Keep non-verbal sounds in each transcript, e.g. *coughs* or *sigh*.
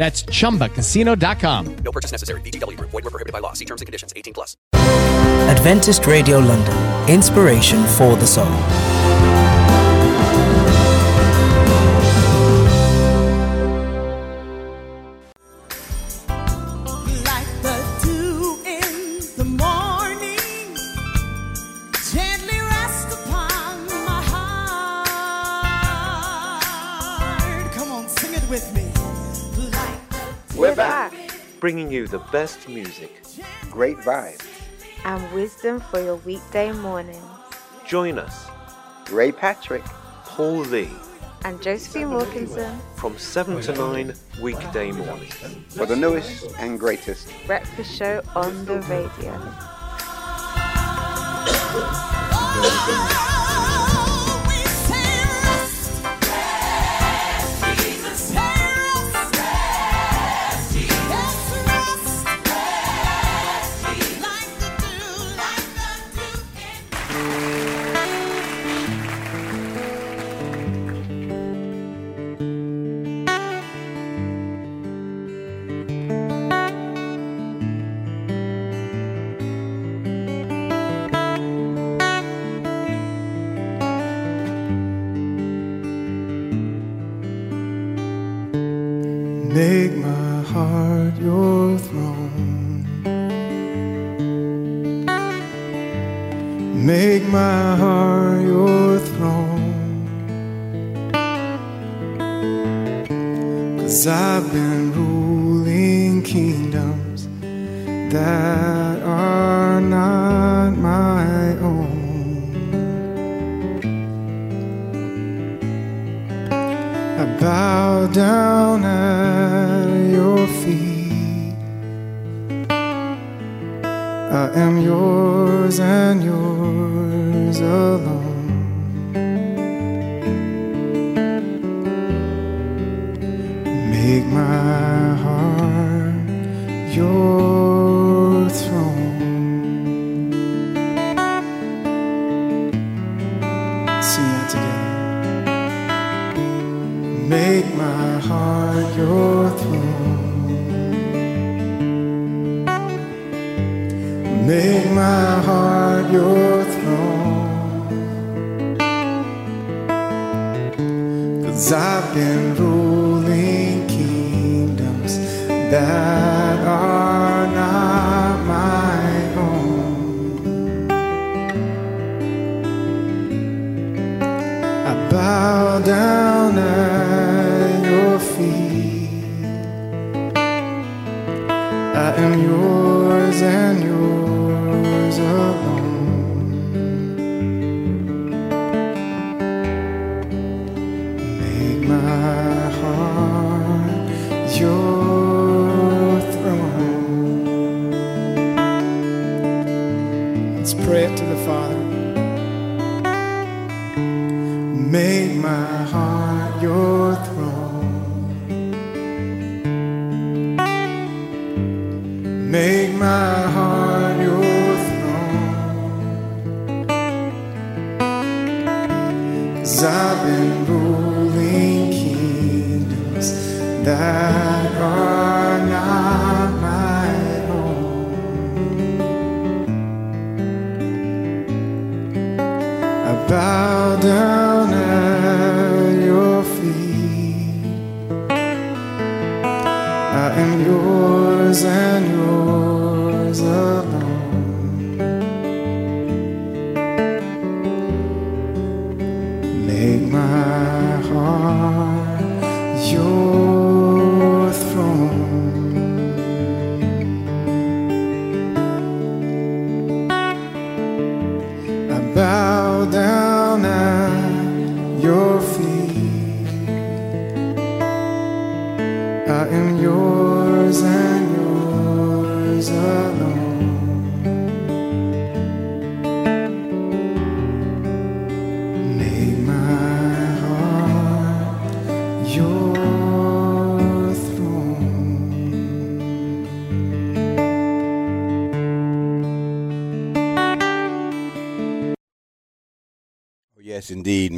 That's ChumbaCasino.com. No purchase necessary. VGW. Void were prohibited by law. See terms and conditions. 18 plus. Adventist Radio London. Inspiration for the soul. We're back, bringing you the best music. great vibes. and wisdom for your weekday morning. Join us, Ray Patrick, Paul Lee, And Josephine Wilkinson, from 7 to 9 weekday morning. for the newest and greatest. breakfast show on the radio. Down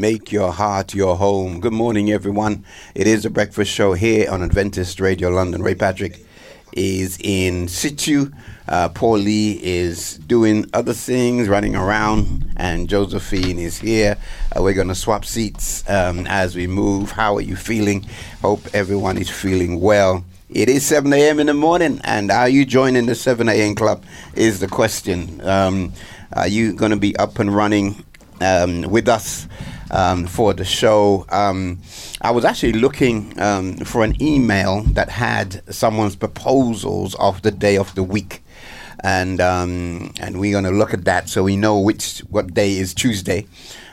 Make your heart your home. Good morning, everyone. It is a breakfast show here on Adventist Radio London. Ray Patrick is in situ. Uh, Paul Lee is doing other things, running around, and Josephine is here. Uh, we're going to swap seats um, as we move. How are you feeling? Hope everyone is feeling well. It is 7 a.m. in the morning, and are you joining the 7 a.m. club? Is the question. Um, are you going to be up and running um, with us um, for the show? Um, I was actually looking um, for an email that had someone's proposals of the day of the week. And um, and we're gonna look at that so we know which what day is Tuesday.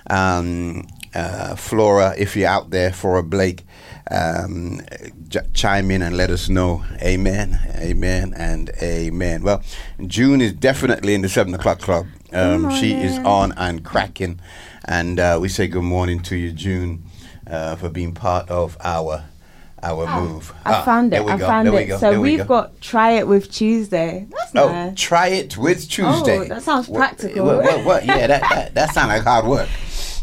Um, uh, Flora, if you're out there, Flora Blake, um, j- chime in and let us know. Amen, amen, and amen. Well, June is definitely in the seven o'clock club. Um, she is on and cracking, and uh, we say good morning to you, June, uh, for being part of our our move. I Ah, found it. we I go, found there we it. go, So there we we've go. got try it with Tuesday. That's Oh, nice. try it with Tuesday. Oh, that sounds practical. What, what, what? Yeah, that, that, that sounds like hard work. *laughs*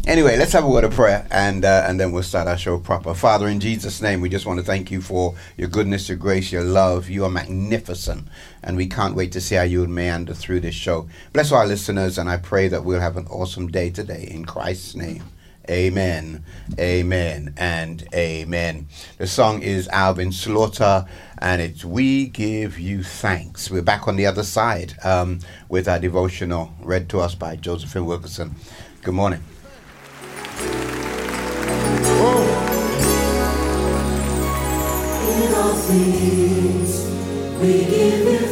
Anyway, let's have a word of prayer and uh, and then we'll start our show proper. Father, in Jesus' name, we just want to thank you for your goodness, your grace, your love. You are magnificent, and we can't wait to see how you would meander through this show. Bless our listeners, and I pray that we'll have an awesome day today. In Christ's name. Amen, amen, and amen. The song is Alvin Slaughter, and it's We Give You Thanks. We're back on the other side um, with our devotional read to us by Josephine Wilkinson. Good morning. In all things, we give you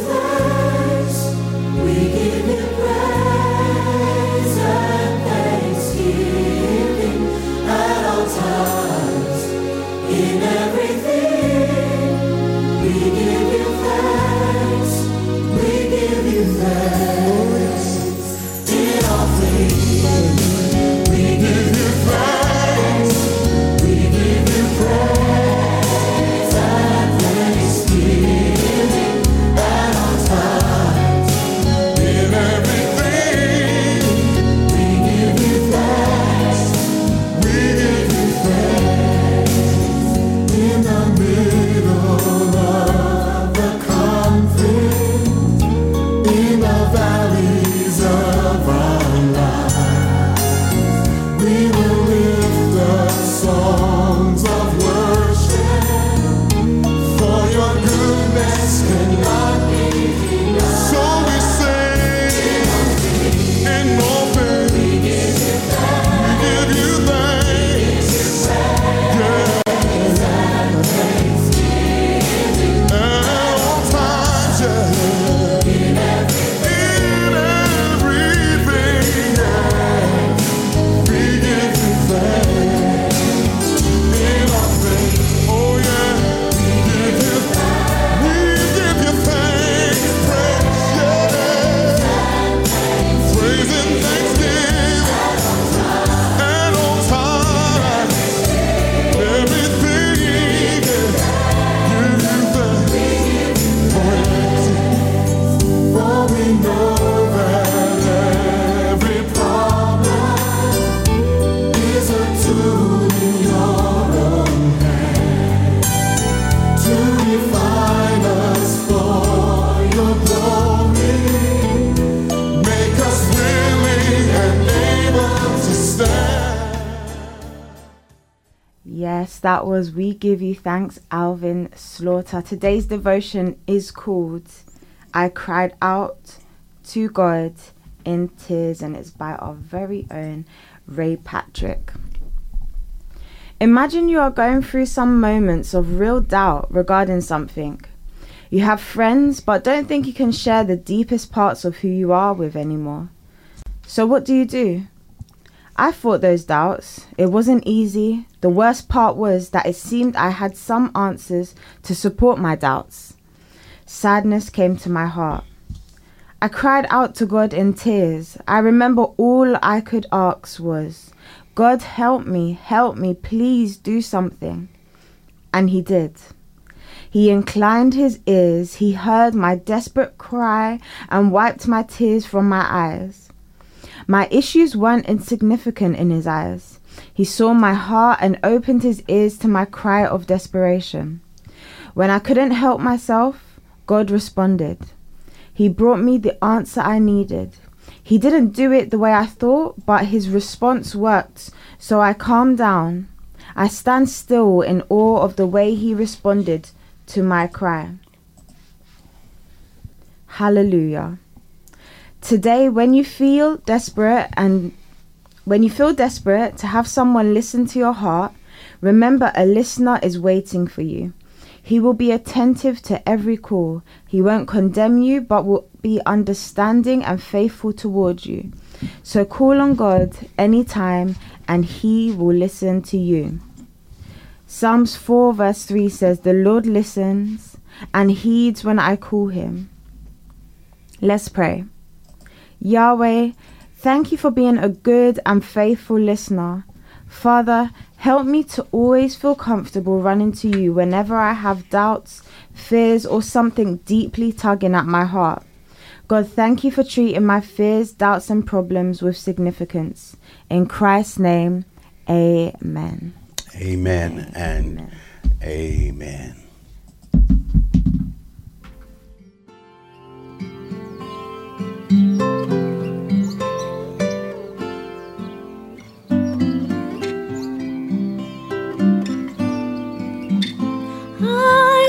Give You Thanks, Alvin Slaughter. Today's devotion is called I Cried Out to God in Tears, and it's by our very own Ray Patrick. Imagine you are going through some moments of real doubt regarding something. You have friends, but don't think you can share the deepest parts of who you are with anymore. So, what do you do? I fought those doubts. It wasn't easy. The worst part was that it seemed I had some answers to support my doubts. Sadness came to my heart. I cried out to God in tears. I remember all I could ask was, God, help me, help me, please do something. And He did. He inclined his ears, he heard my desperate cry and wiped my tears from my eyes. My issues weren't insignificant in his eyes. He saw my heart and opened his ears to my cry of desperation. When I couldn't help myself, God responded. He brought me the answer I needed. He didn't do it the way I thought, but his response worked, so I calmed down. I stand still in awe of the way he responded to my cry. Hallelujah. Today, when you feel desperate and when you feel desperate to have someone listen to your heart, remember a listener is waiting for you. He will be attentive to every call. He won't condemn you, but will be understanding and faithful towards you. So call on God anytime, and He will listen to you. Psalms 4, verse 3 says, The Lord listens and heeds when I call Him. Let's pray. Yahweh, thank you for being a good and faithful listener. Father, help me to always feel comfortable running to you whenever I have doubts, fears, or something deeply tugging at my heart. God, thank you for treating my fears, doubts, and problems with significance. In Christ's name, amen. Amen and amen.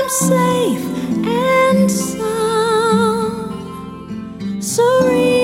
Safe and sound, serene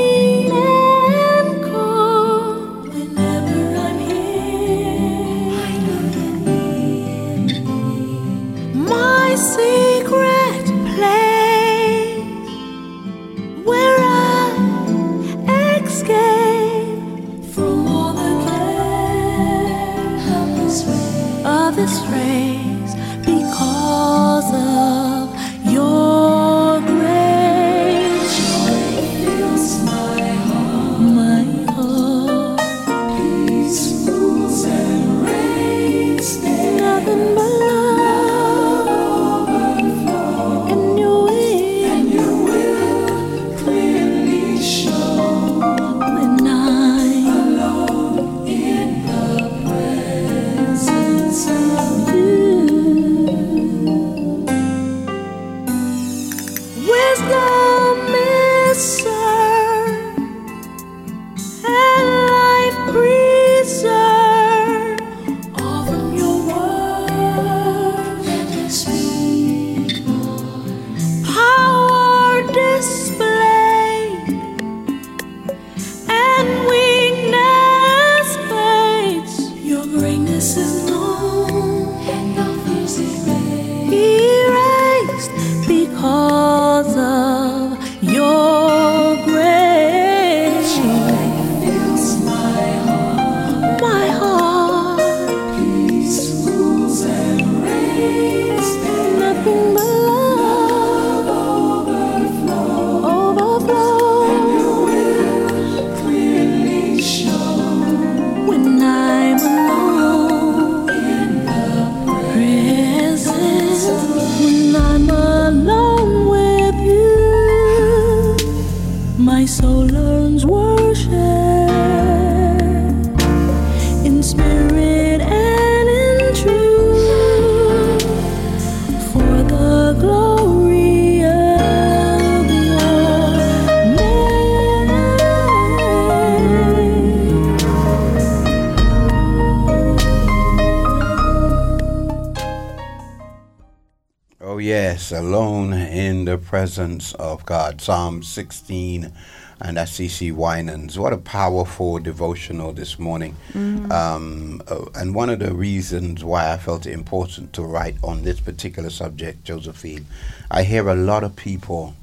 presence of God. Psalm 16 and CC Winans. What a powerful devotional this morning. Mm. Um, uh, and one of the reasons why I felt it important to write on this particular subject, Josephine, I hear a lot of people,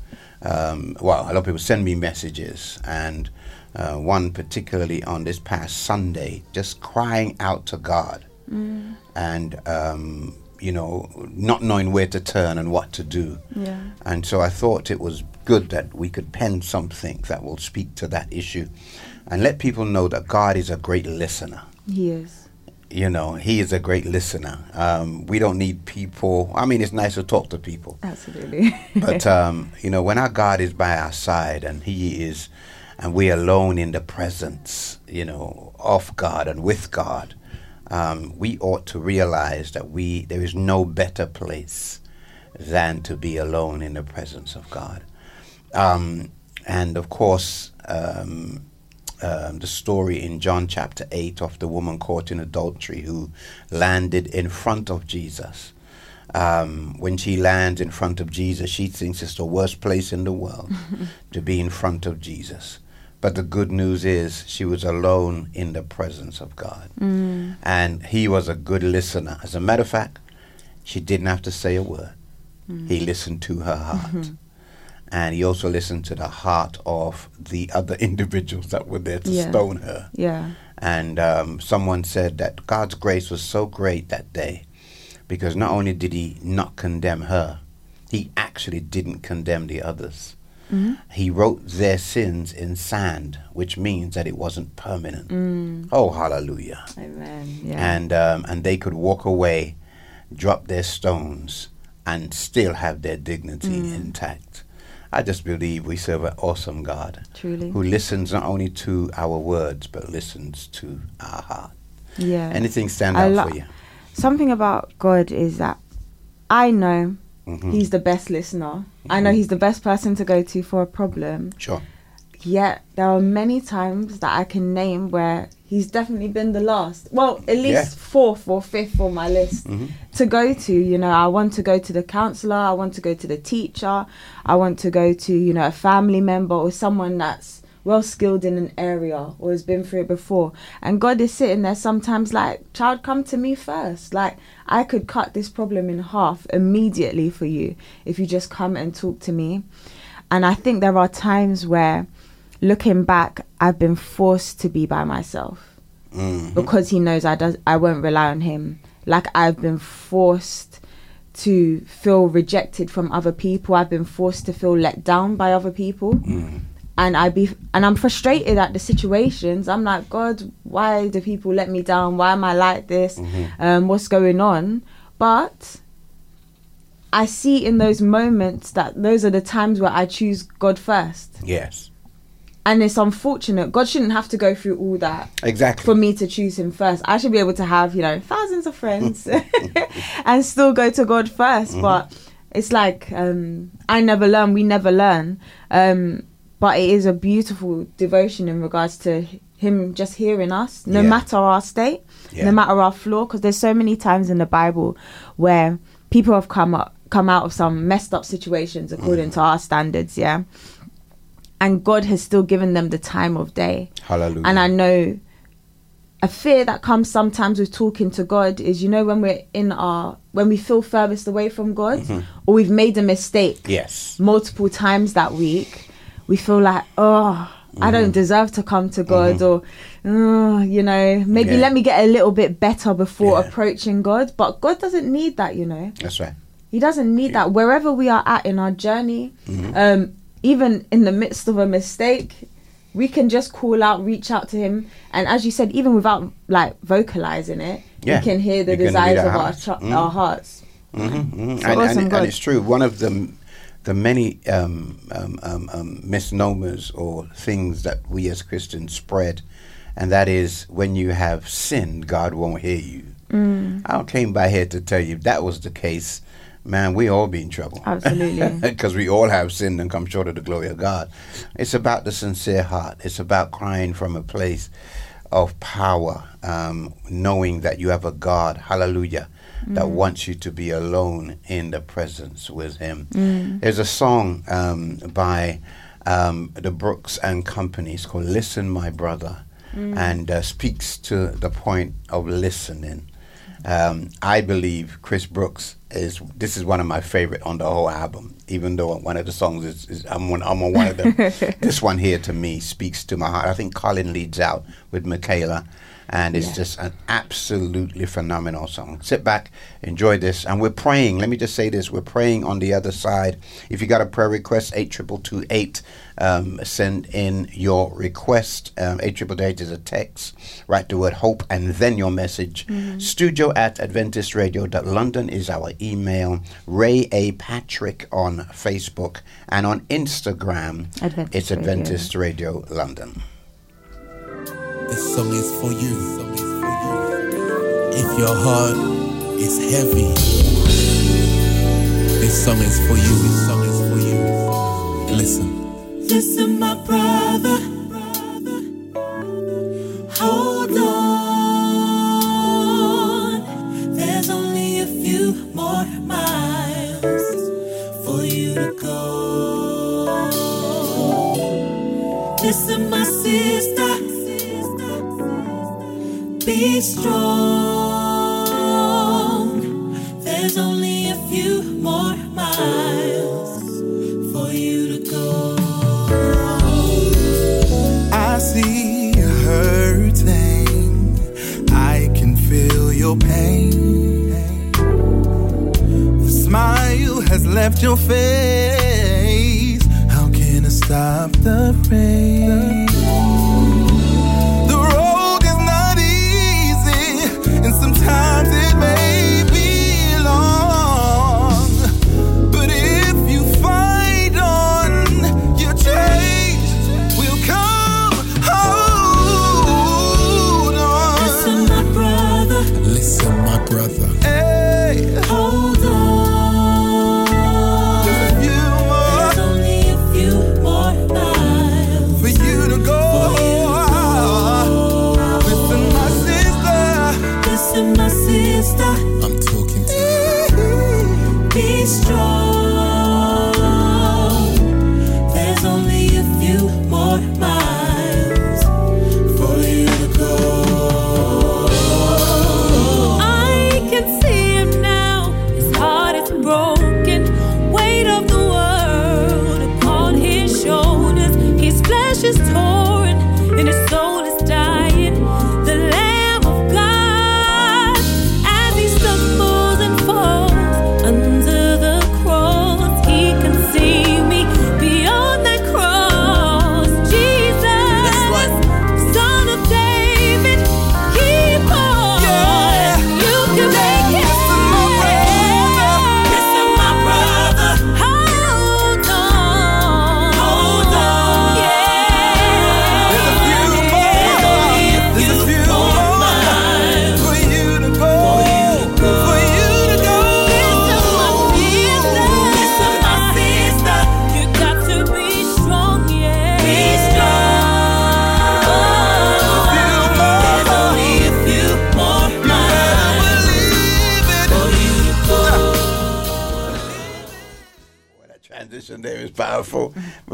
um, well, a lot of people send me messages, and uh, one particularly on this past Sunday, just crying out to God Mm. and um, you know not knowing where to turn and what to do Yeah. and so i thought it was good that we could pen something that will speak to that issue and let people know that god is a great listener He is. you know, he is a great listener. Um, we don't need people. I mean, it's nice to talk to people. Absolutely. *laughs* but um, you know, when our God is by our side and He is, and we alone in the presence, you know, of God and with God, um, we ought to realize that we there is no better place than to be alone in the presence of God. Um, and of course, um, um, the story in John chapter 8 of the woman caught in adultery who landed in front of Jesus. Um, when she lands in front of Jesus, she thinks it's the worst place in the world *laughs* to be in front of Jesus. But the good news is she was alone in the presence of God. Mm. And he was a good listener. As a matter of fact, she didn't have to say a word. Mm. He listened to her heart. Mhm. And he also listened to the heart of the other *laughs* individuals that were there to Yeah. stone her. Yeah. And um, someone said that God's grace was so great that day because not only did he not condemn her, he actually didn't condemn the others. Mhm. He wrote their sins in sand, which means that it wasn't permanent. Mm. Oh, hallelujah. Amen. Yeah. And, um, and they could walk away, drop their stones, and still have their dignity Mm. intact. I just believe we serve an awesome God Truly. who listens not only to our words but listens to our heart. Yeah. Anything stand I out lo- for you? Something about God is that I know Mhm. He's the best listener. I know He's the best person to go to for a problem. Sure. Yet there are many times that I can name where He's definitely been the last. Well, at least Yeah. fourth or fifth on my list Mhm. to go to. You know, I want to go to the counselor. I want to go to the teacher. I want to go to you know a family member or someone that's well skilled in an area or has been through it before. And God is sitting there sometimes like, child, come to me first. Like I could cut this problem in half immediately for you if you just come and talk to me. And I think there are times where, looking back, I've been forced to be by myself Mhm. because he knows I does I won't rely on him. Like I've been forced to feel rejected from other people. I've been forced to feel let down by other people. And I be and I'm frustrated at the situations. I'm like, God, why do people let me down? Why am I like this? Um, what's going on? But I see in those moments that those are the times where I choose God first. Yes. And it's unfortunate. God shouldn't have to go through all that Exactly. for me to choose him first. I should be able to have, you know, thousands of friends *laughs* *laughs* and still go to God 1st Mhm. But it's like um I never learn, we never learn. Um but it is a beautiful devotion in regards to him just hearing us, no Yeah. matter our state, Yeah. no matter our flaw, because there's so many times in the Bible where people have come up come out of some messed up situations according to our standards, yeah. And God has still given them the time of day. Hallelujah. And I know a fear that comes sometimes with talking to God is, you know, when we're in our, when we feel furthest away from God Mhm. or we've made a mistake Yes. multiple times that week, we feel like, oh, I Mm-hmm. don't deserve to come to God or, oh, you know, maybe Yeah. let me get a little bit better before Yeah. approaching God. But God doesn't need that, you know. That's right. He doesn't need that. Wherever we are at in our journey, Mhm. um, even in the midst of a mistake, we can just call out, reach out to him, and as you said, even without like vocalizing it, Yeah. we can hear the You desires of our, tr- Mm. our hearts. hmm hmm So And, awesome and, and it's true. One of the the many um, um, um, um, misnomers or things that we as Christians spread, and that is when you have sinned, God won't hear you. Mm. I came by here to tell you if that was the case. Man, we all be in trouble. Absolutely. *laughs* Because we all have sinned and come short of the glory of God. It's about the sincere heart. It's about crying from a place of power, um, knowing that you have a God, hallelujah, that Mm. wants you to be alone in the presence with Him. Mm. There's a song um, by um, the Brooks and Company. It's called "Listen, My Brother," Mm. and uh, speaks to the point of listening. Um, I believe Chris Brooks is. This is one of my favorite on the whole album. Even though one of the songs is, is I'm on, I'm on one of them. *laughs* this one here to me speaks to my heart. I think Colin leads out with Michaela, and it's Yeah. just an absolutely phenomenal song. Sit back, enjoy this, and we're praying. Let me just say this: we're praying on the other side. If you got a prayer request, eight triple two eight. Um, send in your request. Um, eight triple eight is a text. Write the word hope and then your message. Studio at AdventistRadio.London is our email. Ray A. Patrick on Facebook and on Instagram. Adventist it's Radio. Adventist Radio London. This song is for you. If your heart is heavy, this song is for you. This song is for you. Listen. Listen, my brother. Hold on. There's only a few more miles for you to go. Listen, my sister. Be strong. There's only a few more miles for you to go. I see you hurting. I can feel your pain. The smile has left your face. How can I stop the rain? Sometimes it may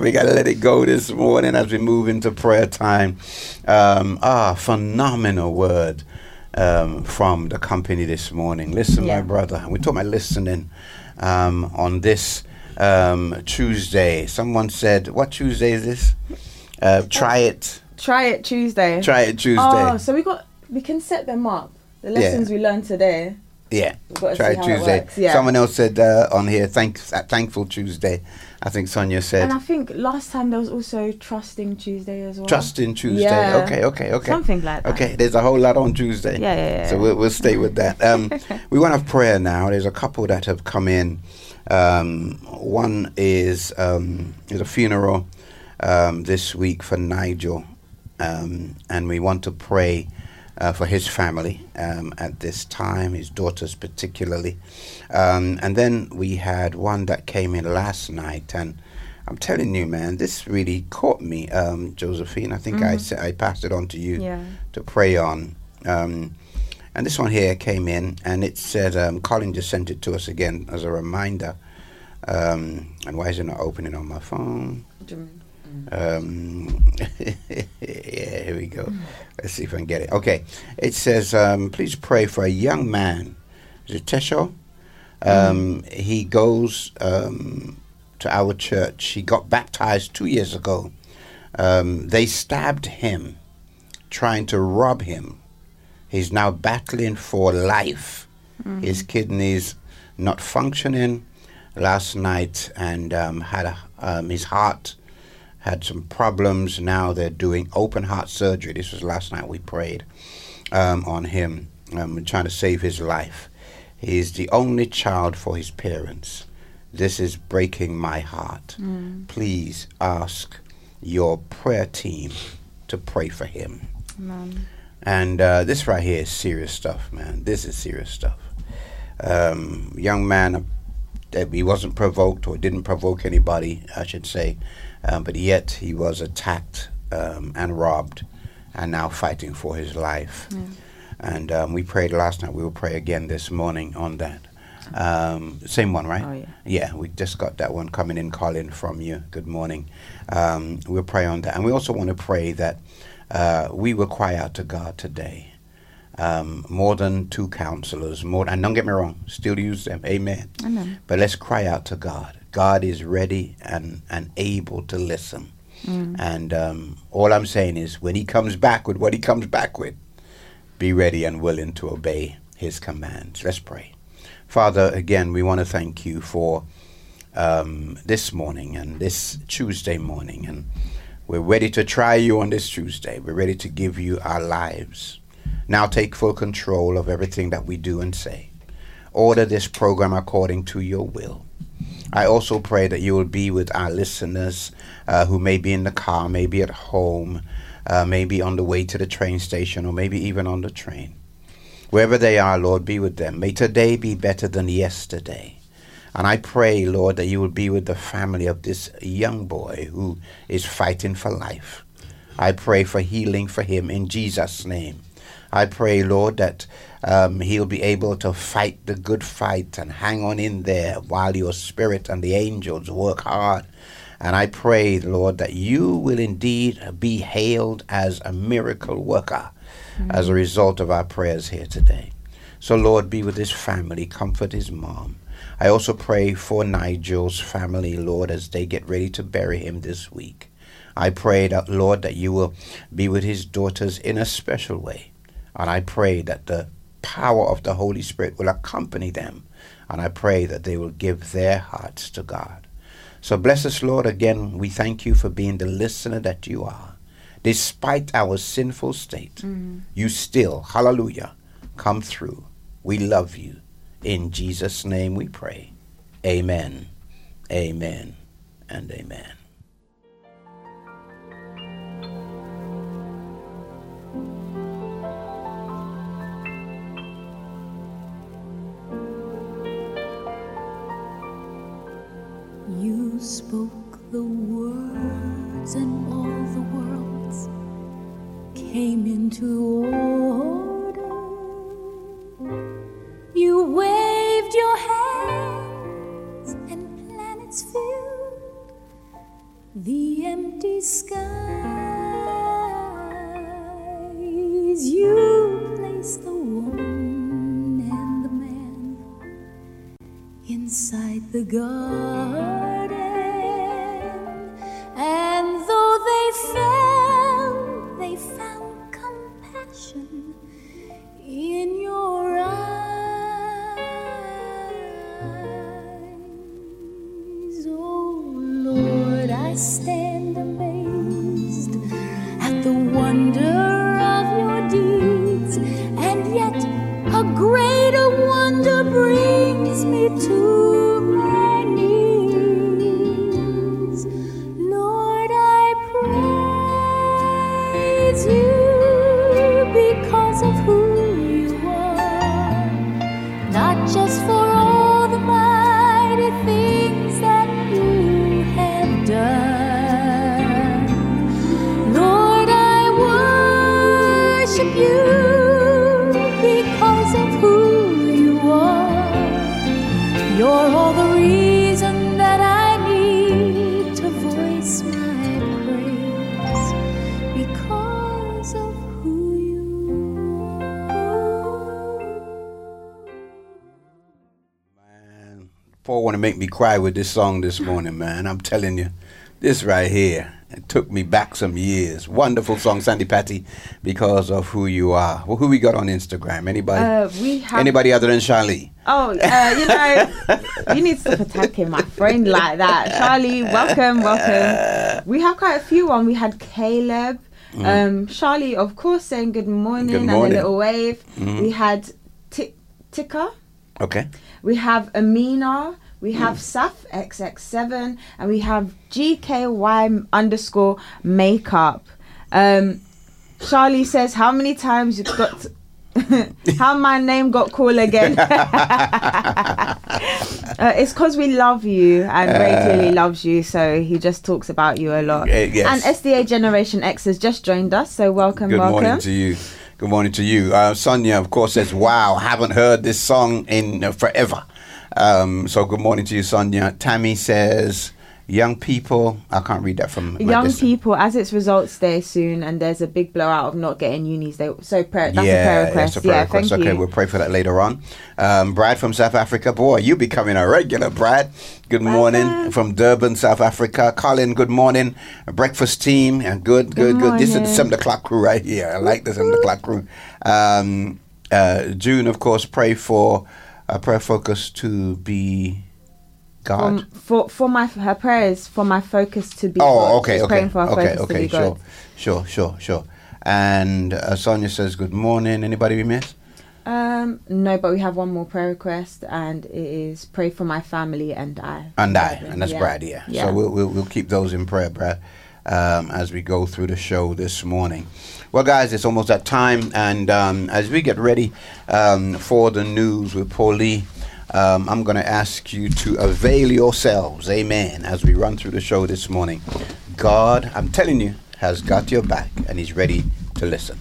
we got to let it go this morning as we move into prayer time. Um, ah, phenomenal word um, from the company this morning. Listen, my brother. We talk about listening um, on this um, Tuesday. Someone said, "What Tuesday is this?" Uh, try it. Try it Tuesday. Try it Tuesday. Oh, so we got we can set them up. The Yeah. lessons we learned today. Yeah, We've got to try see it how it Tuesday. yeah. Someone else said uh, on here, thanks, uh, thankful Tuesday. I think Sonia said, And I think last time there was also trusting Tuesday as well. Trusting Tuesday. Yeah. Okay, okay, okay. Something like that. Okay, there's a whole lot on Tuesday. Yeah, yeah, yeah. So we'll, we'll stay with that. Um, *laughs* we want to have prayer now. There's a couple that have come in. Um, one is um, is a funeral um, this week for Nigel, um, and we want to pray uh, for his family um, at this time, his daughters particularly. Um, and then we had one that came in last night, and I'm telling you, man, this really caught me, um, Josephine. I think I Mhm. sa- I passed it on to you Yeah. to pray on. Um, and this one here came in, and it said, um, Colin just sent it to us again as a reminder. Um, and why is it not opening on my phone? Um, *laughs* yeah, here we go. Let's see if I can get it. Okay. It says, um, please pray for a young man. Is it Tesho? Um, He goes um, to our church. He got baptized two years ago. Um, they stabbed him, trying to rob him He's now battling for life. Mhm. His kidneys not functioning last night and um, had a, um, his heart had some problems. Now they're doing open heart surgery. This was last night we prayed um, on him, um, trying to save his life. He's the only child for his parents. This is breaking my heart. Mm. Please ask your prayer team to pray for him. Amen. And uh, this right here is serious stuff, man. This is serious stuff. Um, young man, uh, that he wasn't provoked or didn't provoke anybody, I should say, um, but yet he was attacked um, and robbed, and now fighting for his life. Yeah. And um, we prayed last night. We will pray again this morning on that. Um, same one, right? Oh, yeah. Yeah, we just got that one coming in, Colin, from you. Good morning. Um, we'll pray on that. And we also want to pray that uh, we will cry out to God today. Um, more than two counselors, more, and don't get me wrong, still use them. Amen. Amen. But let's cry out to God. God is ready and, and able to listen. Mm. And um, all I'm saying is, when He comes back with what He comes back with, be ready and willing to obey His commands. Let's pray. Father, again, we want to thank you for um, this morning and this Tuesday morning. And we're ready to try you on this Tuesday. We're ready to give you our lives. Now take full control of everything that we do and say. Order this program according to your will. I also pray that you will be with our listeners uh, who may be in the car, maybe at home, uh, maybe on the way to the train station, or maybe even on the train. Wherever they are, Lord, be with them. May today be better than yesterday. And I pray, Lord, that you will be with the family of this young boy who is fighting for life. I pray for healing for him in Jesus' name. I pray, Lord, that um, he'll be able to fight the good fight and hang on in there while your spirit and the angels work hard. And I pray, Lord, that you will indeed be hailed as a miracle worker as a result of our prayers here today. So, Lord, be with his family, comfort his mom. I also pray for Nigel's family, Lord, as they get ready to bury him this week. I pray that, Lord, that you will be with his daughters in a special way. And I pray that the power of the Holy Spirit will accompany them. And I pray that they will give their hearts to God. So bless us, Lord. Again, we thank you for being the listener that you are. Despite our sinful state, Mm. you still, hallelujah, come through. We love you. In Jesus' name we pray. Amen, amen, and amen. Spoke the words, and all the worlds came into order. You waved your hands, and planets filled the empty skies. You placed the woman and the man inside the garden. And though they fell, they found compassion in your eyes. Oh Lord, I stand to make me cry with this song this morning, man. I'm telling you, this right here, It took me back some years. Wonderful song, Sandi Patty, because of who you are. Well, who we got on Instagram? Anybody? Uh, we have. Anybody other than Charlie? Oh, uh, you know, *laughs* you need to stop him, my friend like that. Charlie, welcome, welcome. We have quite a few on. We had Caleb. Um, Charlie, of course, saying good morning, Mm. Good and a morning. little wave. Mhm. We had Tika. Okay. We have Amina. We Mm. have Saf XX7, and we have GKY underscore makeup. Um, Charlie says, "How many times you've got? *laughs* how my name got called again?" *laughs* uh, it's because we love you, and Ray Uh. clearly loves you, so he just talks about you a lot. Eh, yes. And SDA Generation X has just joined us, so welcome, Good welcome. morning to you. Good morning to you. Uh, Sonia, of course, says, "Wow, haven't heard this song in uh, forever." Um, so, good morning to you, Sonia. Tammy says, "Young people." I can't read that from young distance. people as it's results day soon and there's a big blowout of not getting unis they so prayer that's a prayer request That's a prayer yeah request. okay, you we'll pray for that later on. Um, Brad from South Africa. Boy, you becoming a regular, Brad. Good morning from Durban, South Africa. Colin, good morning. Breakfast team. And good, good, good. This is the 7 o'clock crew right here. I like the 7 o'clock crew. Um, uh, June, of course, pray for uh, prayer focus to be God. um, for for my her prayers for my focus to be Oh, God. okay, She's okay, praying for our okay, focus to be sure, God. sure, sure, sure. And uh, Sonia says, "Good morning." Anybody we miss? um no but we have one more prayer request and it is pray for my family and I And I, and that's yeah. Brad, yeah. yeah So we'll, we'll we'll keep those in prayer, Brad, um, as we go through the show this morning. Well, guys, it's almost that time, and um, as we get ready um, for the news with Paulie, um, I'm going to ask you to avail yourselves, Amen, as we run through the show this morning. God, I'm telling you, has got your back, and He's ready to listen.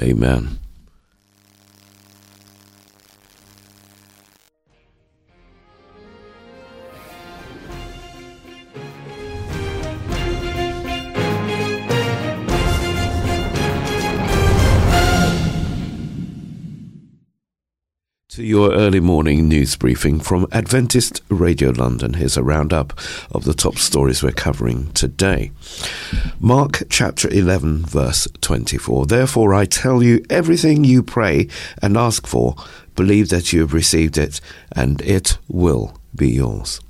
Amen. To your early morning news briefing from Adventist Radio London. Here's a roundup of the top stories we're covering today. Mark chapter 11, verse 24. Therefore, I tell you, everything you pray and ask for, believe that you have received it, and it will be yours.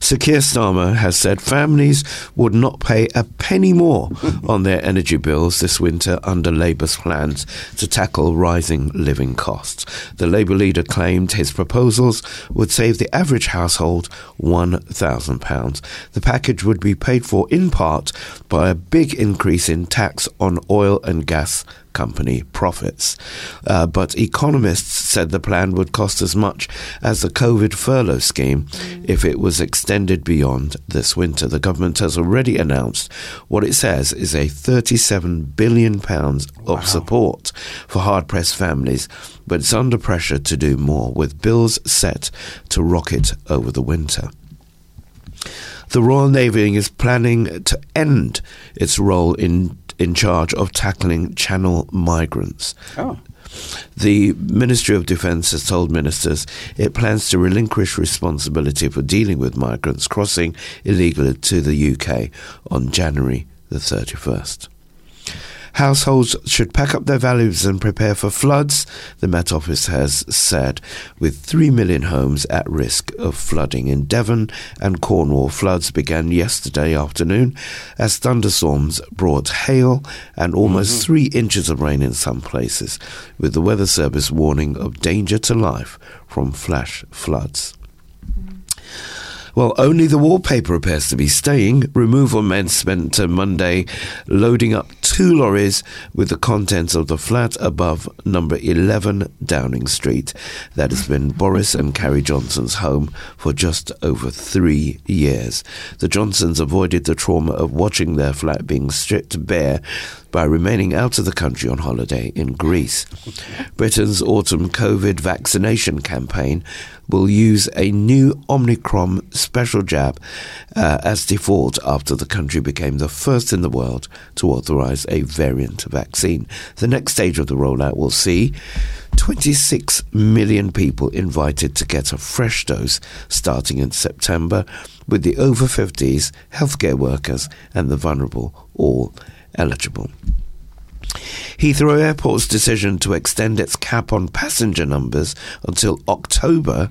Sir Keir Starmer has said families would not pay a penny more *laughs* on their energy bills this winter under Labour's plans to tackle rising living costs. The Labour leader claimed his proposals would save the average household £1,000. The package would be paid for in part by a big increase in tax on oil and gas company profits. Uh, but economists said the plan would cost as much as the COVID furlough scheme if it was extended beyond this winter. The government has already announced what it says is a £37 billion of support for hard pressed families, but it's under pressure to do more, with bills set to rocket over the winter. The Royal Navy is planning to end its role in in charge of tackling channel migrants. Oh. The Ministry of Defence has told ministers it plans to relinquish responsibility for dealing with migrants crossing illegally to the UK on January the 31st. Households should pack up their valuables and prepare for floods, the Met Office has said, with 3 million homes at risk of flooding. In Devon and Cornwall, floods began yesterday afternoon as thunderstorms brought hail and almost mm-hmm. three inches of rain in some places, with the Weather Service warning of danger to life from flash floods. Well, only the wallpaper appears to be staying. Removal men spent uh, Monday loading up two lorries with the contents of the flat above number 11 Downing Street. That has been Boris and Carrie Johnson's home for just over three years. The Johnsons avoided the trauma of watching their flat being stripped bare by remaining out of the country on holiday in Greece. Britain's autumn COVID vaccination campaign will use a new Omicron special jab uh, as default after the country became the first in the world to authorize a variant vaccine. The next stage of the rollout will see 26 million people invited to get a fresh dose starting in September, with the over 50s, healthcare workers, and the vulnerable all eligible. Heathrow Airport's decision to extend its cap on passenger numbers until October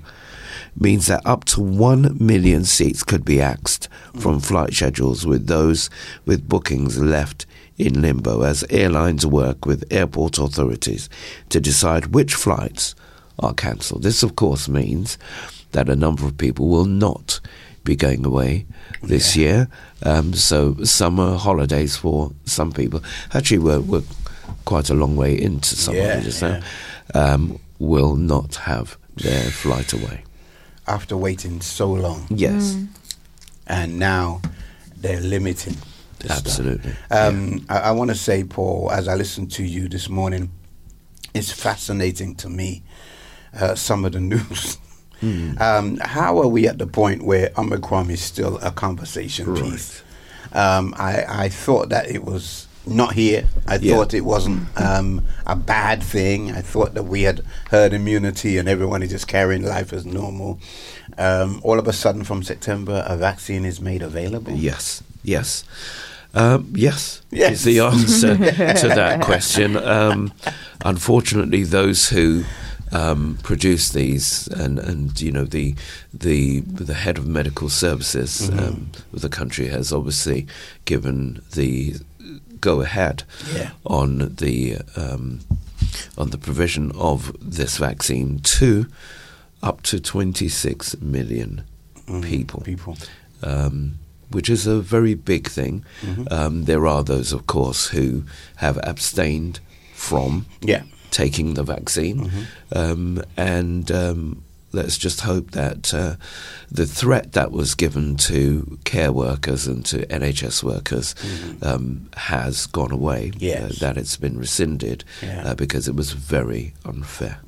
means that up to 1 million seats could be axed from flight schedules, with those with bookings left in limbo as airlines work with airport authorities to decide which flights are cancelled. This, of course, means that a number of people will not be going away this year. Um, so, summer holidays for some people actually we're, we're quite a long way into summer Yeah, holidays now, um, will not have their flight away. After waiting so long. Yes. And now they're limiting. this stuff. Absolutely. Um, I, I want to say, Paul, as I listened to you this morning, it's fascinating to me uh, some of the *laughs* news. Hmm. Um, how are we at the point where Omicron is still a conversation piece? Um, I, I thought that it was not here. I Yeah. thought it wasn't um, a bad thing. I thought that we had herd immunity and everyone is just carrying life as normal. Um, all of a sudden, from September, a vaccine is made available. Yes, yes. Um, yes, Yes. is the answer *laughs* to that question. Um, unfortunately, those who um, produce these and, and you know the the the head of medical services Mhm. um, of the country has obviously given the go ahead Yeah. on the um, on the provision of this vaccine to up to 26 million people. People. Um, which is a very big thing. Mhm. Um, there are those, of course, who have abstained from Yeah. Taking the vaccine, um, and um, let's just hope that uh, the threat that was given to care workers and to NHS workers um, has gone away. Yes. uh, that it's been rescinded Yeah. uh, because it was very unfair.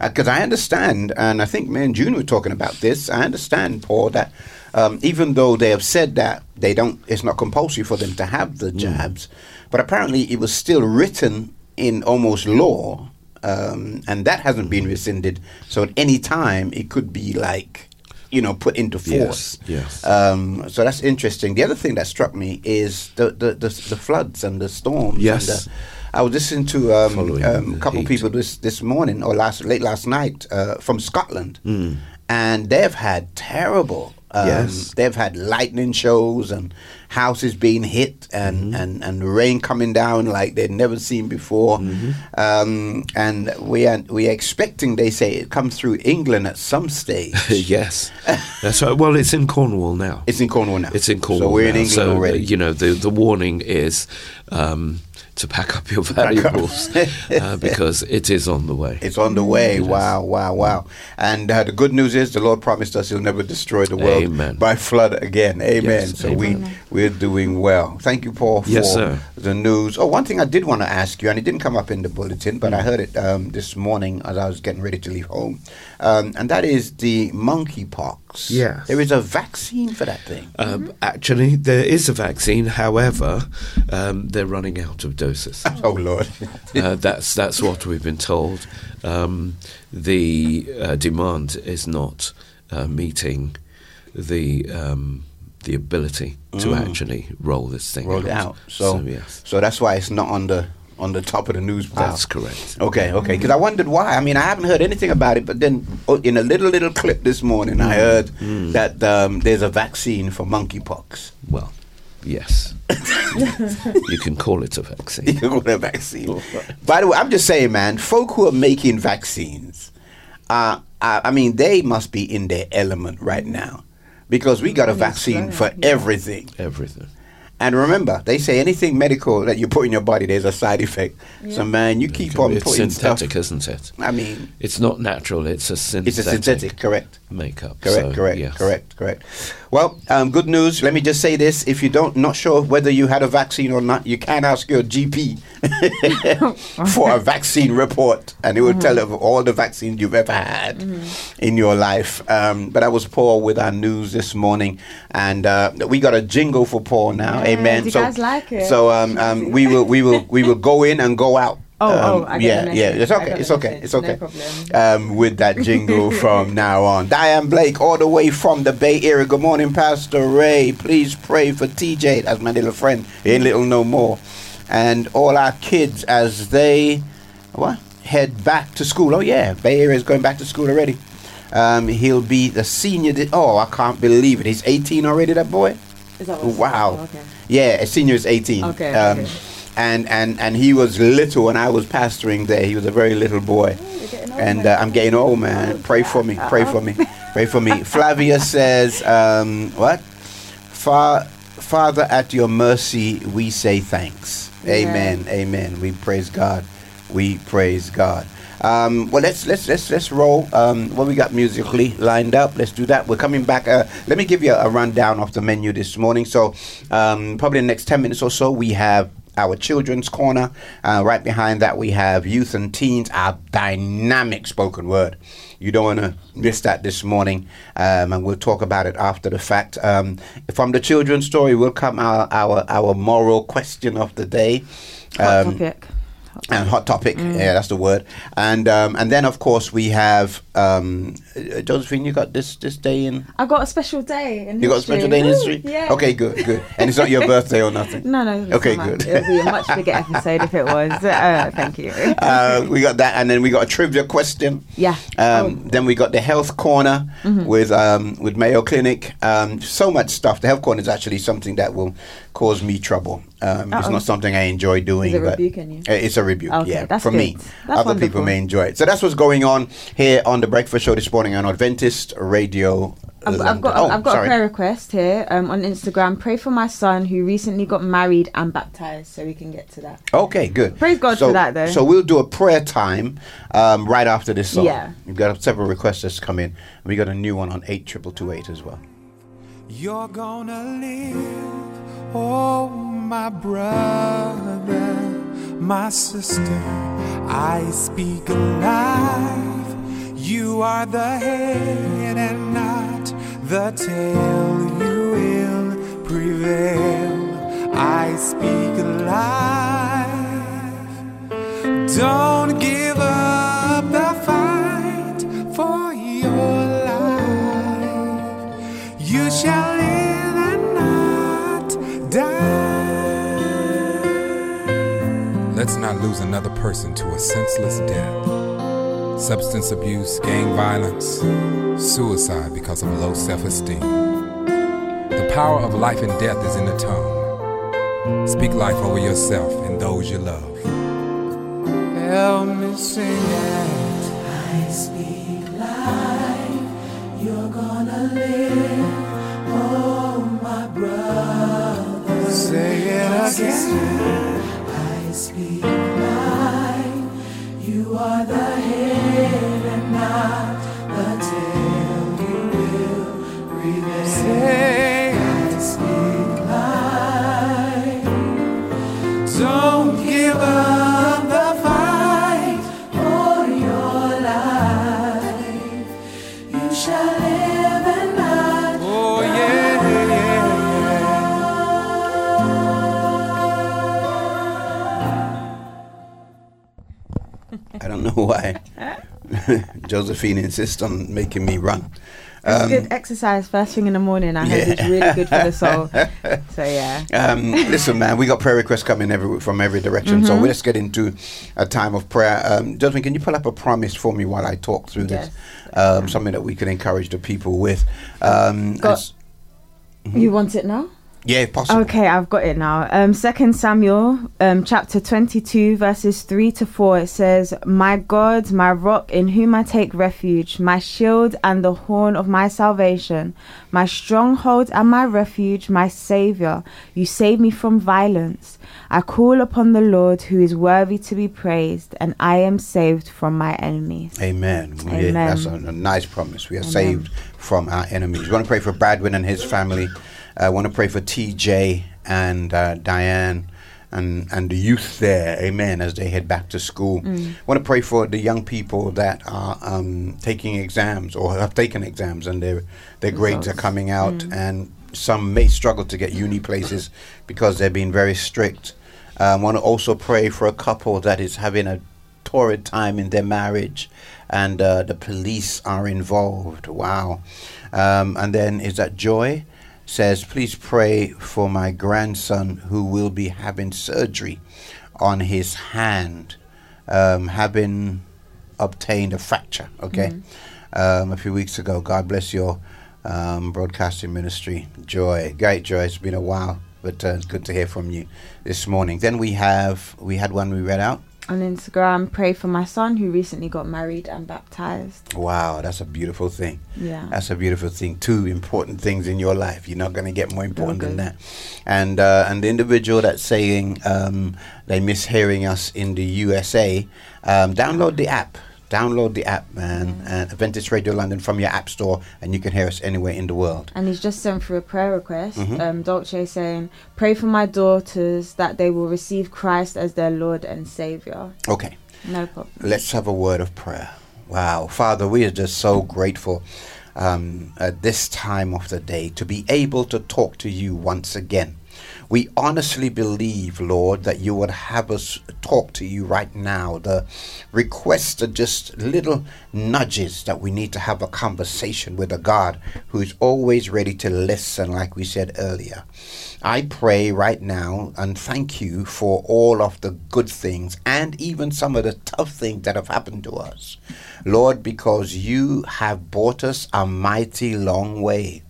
Because I understand, and I think me and June were talking about this. I understand, Paul, that um, even though they have said that they don't, it's not compulsory for them to have the jabs, but apparently it was still written in almost law, um, and that hasn't been rescinded. So at any time it could be like, you know, put into force. Yes. Um, so that's interesting. The other thing that struck me is the the, the, the floods and the storms. Yes. And the, I was listening to um, um, a couple heat. people this this morning or last late last night uh, from Scotland, Mm. And they've had terrible. Um, Yes. they've had lightning shows and houses being hit and, Mm-hmm. and, and rain coming down like they'd never seen before. Mm-hmm. Um, and we are we are expecting, they say, it comes through England at some stage. *laughs* yes, that's right. Well, it's in Cornwall now. It's in Cornwall now. It's in Cornwall. So we're in. England So, uh, already. You know, the the warning is um, to pack up your *laughs* up. valuables uh, *laughs* because it is on the way. It's on the way. Wow, wow, wow. And uh, the good news is the Lord promised us He'll never destroy the world Amen. by flood again. Amen. Yes, so amen. we we're doing well. Thank you, Paul, for Yes, sir. the news. Oh, one thing I did want to ask you, and it didn't come up in the bulletin, Mm. but I heard it um, this morning as I was getting ready to leave home, um, and that is the monkeypox. Yes. there is a vaccine for that thing. Um, actually, there is a vaccine. However, um, they're running out of doses. *laughs* Oh Lord. uh, that's that's what we've been told. Um, the uh, demand is not uh, meeting the um, the ability to Mm. actually roll this thing Rolled out. out. So, yes, so that's why it's not on the on the top of the news. pile. that's correct. Okay, okay. Because I wondered why. I mean, I haven't heard anything about it, but then oh, in a little little clip this morning, I heard that um, there's a vaccine for monkeypox. Well, yes, *laughs* you can call it a vaccine. You can call it a vaccine. By the way, I'm just saying, man, folk who are making vaccines, uh, I, I mean, they must be in their element right now, because we got a vaccine for everything. Everything. And remember, they say anything medical that you put in your body, there's a side effect. So, man, you keep on it's putting synthetic, stuff. isn't it? I mean, It's not natural. It's a synthetic. it's a synthetic, correct? Makeup. Correct, so, correct, yes. correct, correct. Well, um, good news. Let me just say this: if you don't, not sure whether you had a vaccine or not, you can ask your GP *laughs* for a *laughs* vaccine report, and it will Mm-hmm. tell you of all the vaccines you've ever had in your life. Um, but I was Paul with our news this morning, and uh, we got a jingle for Paul now. Yeah, Amen. you so, guys like it? so um, um, we will, we will, we will go in and go out. Oh, Um, oh, I get yeah, yeah, it's okay, it's okay, it's okay. No. Um, with that *laughs* jingle from now on. Diane Blake, all the way from the Bay Area. Good morning, Pastor Ray. Please pray for TJ. That's my little friend. Ain't little no more. And all our kids as they what head back to school. Oh yeah, Bay Area is going back to school already. Um, he'll be the senior. Di- oh, I can't believe it. He's 18 already. That boy. Is that what Wow. Oh, okay. Yeah, a senior is 18. Okay, Um, okay. And, and, and he was little when I was pastoring there. He was a very little boy. and uh, I'm getting old, man. Pray for me. Pray for me. Pray for me. Flavia says, um, what? Fa- Father, at your mercy, we say thanks. Amen. Amen. We praise God. We praise God. Um, well, let's let's let's let's roll. Um, what we got musically lined up? Let's do that. We're coming back. Uh, let me give you a, a rundown of the menu this morning. So, um, probably in the next ten minutes or so, we have our children's corner. Uh, right behind that, we have youth and teens. Our dynamic spoken word. You don't want to miss that this morning, um, and we'll talk about it after the fact. Um, from the children's story, will come our our our moral question of the day. Hot Um, topic. And hot topic. Mm. Yeah, that's the word. And um, and then of course we have um, uh, Josephine. You got this this day in. I got a special day in You got a special day in history. Yeah. Okay, good, good. And it's not your birthday or nothing. *laughs* No, no. Okay, good. It would be a much bigger *laughs* episode if it was. Uh, thank you. Uh, we got that, and then we got a trivia question. Yeah. Um, Then we got the health corner Mhm. with um, with Mayo Clinic. Um, so much stuff. The health corner is actually something that will cause me trouble. Um, it's not something I enjoy doing. Is it but rebuking you? Uh, It's a rebuke. Okay, yeah, for me. That's Other people may enjoy it. So that's what's going on here on the Breakfast Show this morning on Adventist Radio. I've, I've got Oh, I've got sorry. a prayer request here um, on Instagram. Pray for my son who recently got married and baptized, so we can get to that. Okay, good. Praise God so, for that, though. So we'll do a prayer time um, right after this song. Yeah. We've got several requests that's come in. We got a new one on eight triple two eight as well. You're gonna live, oh my brother, my sister. I speak life. You are the head and not the tail. You will prevail. I speak life. Don't not lose another person to a senseless death. Substance abuse, gang violence, suicide because of low self esteem. The power of life and death is in the tongue. Speak life over yourself and those you love. Help me sing it. I speak life, you're gonna live, oh my brother. Say it again. I speak life, you why *laughs* Josephine insists on making me run. It's Um, good exercise first thing in the morning. I heard it's really good for the soul. *laughs* So yeah. Um, listen, man, we got prayer requests coming every, from every direction. So Mhm. let's get into a time of prayer. Um, Josephine, can you pull up a promise for me while I talk through this? Um, something that we can encourage the people with. Um, Got- as- You want it now? Yeah, if possible. Okay, I've got it now. Um, Second Samuel, um, chapter twenty-two, verses three to four. It says, "My God, my rock, in whom I take refuge, my shield and the horn of my salvation, my stronghold and my refuge, my Savior. You save me from violence. I call upon the Lord, who is worthy to be praised, and I am saved from my enemies." Amen. Yeah, Amen. that's a, a nice promise. We are saved from our enemies. We want to pray for Bradwin and his family. I want to pray for TJ and uh, Diane and, and the youth there. Amen. As they head back to school. Mm. want to pray for the young people that are um, taking exams or have taken exams and their their grades are coming out Mm. and some may struggle to get uni places because they're being very strict. I want to also pray for a couple that is having a torrid time in their marriage and uh, the police are involved. Wow. Um, and then is that Joy says, please pray for my grandson who will be having surgery on his hand, um, having obtained a fracture. Okay. Um, a few weeks ago. God bless your um, broadcasting ministry, Joy. Great Joy. It's been a while, but uh, it's good to hear from you this morning. Then we have we had one we read out. On Instagram, pray for my son who recently got married and baptized. Wow, that's a beautiful thing. Yeah. That's a beautiful thing. Two important things in your life. You're not going to get more important than that. And uh, and the individual that's saying um, they miss hearing us in the USA, um, download the app. Download the app, man. And Adventist Radio London from your app store, and you can hear us anywhere in the world. And he's just sent through a prayer request. Mhm. Um, Dolce saying, "Pray for my daughters that they will receive Christ as their Lord and Savior." Okay. No problem. Let's have a word of prayer. Wow. Father, we are just so grateful um, at this time of the day to be able to talk to you once again. We honestly believe, Lord, that you would have us talk to you right now. The requests are just little nudges that we need to have a conversation with a God who is always ready to listen, like we said earlier. I pray right now and thank you for all of the good things and even some of the tough things that have happened to us. Lord, because you have brought us a mighty long way.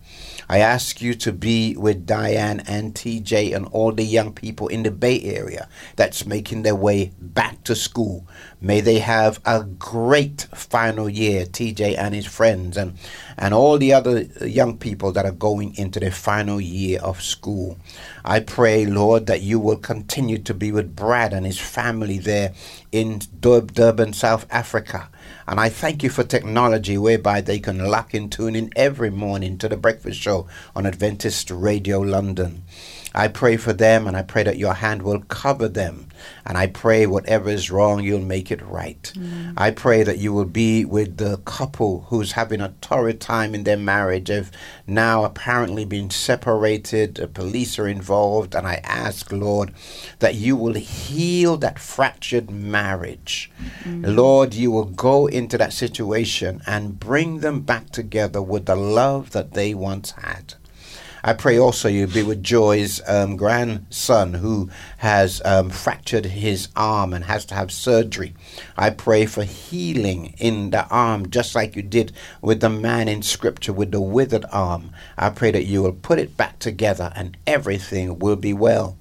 I ask you to be with Diane and TJ and all the young people in the Bay Area that's making their way back to school. May they have a great final year, TJ and his friends, and, and all the other young people that are going into their final year of school. I pray, Lord, that you will continue to be with Brad and his family there in Durban, South Africa. And I thank you for technology whereby they can lock and tune in every morning to the breakfast show on Adventist Radio London. I pray for them and I pray that your hand will cover them. And I pray whatever is wrong, you'll make it right. Mm. I pray that you will be with the couple who's having a torrid time in their marriage. They've now apparently been separated, the police are involved, and I ask, Lord, that you will heal that fractured marriage. Mm. Lord, you will go into that situation and bring them back together with the love that they once had. I pray also you be with Joy's um, grandson who has um, fractured his arm and has to have surgery. I pray for healing in the arm, just like you did with the man in Scripture with the withered arm. I pray that you will put it back together and everything will be well.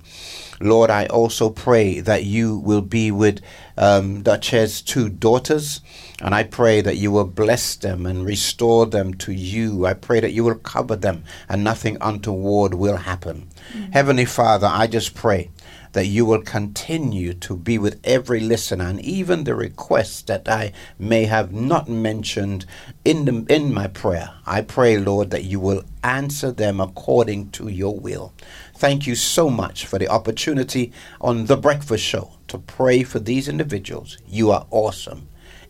Lord, I also pray that you will be with um, Duchess' two daughters, and I pray that you will bless them and restore them to you. I pray that you will cover them and nothing untoward will happen. Mm-hmm. Heavenly Father, I just pray that you will continue to be with every listener and even the requests that I may have not mentioned in the, in my prayer. I pray, Lord, that you will answer them according to your will. Thank you so much for the opportunity on the breakfast show to pray for these individuals. You are awesome.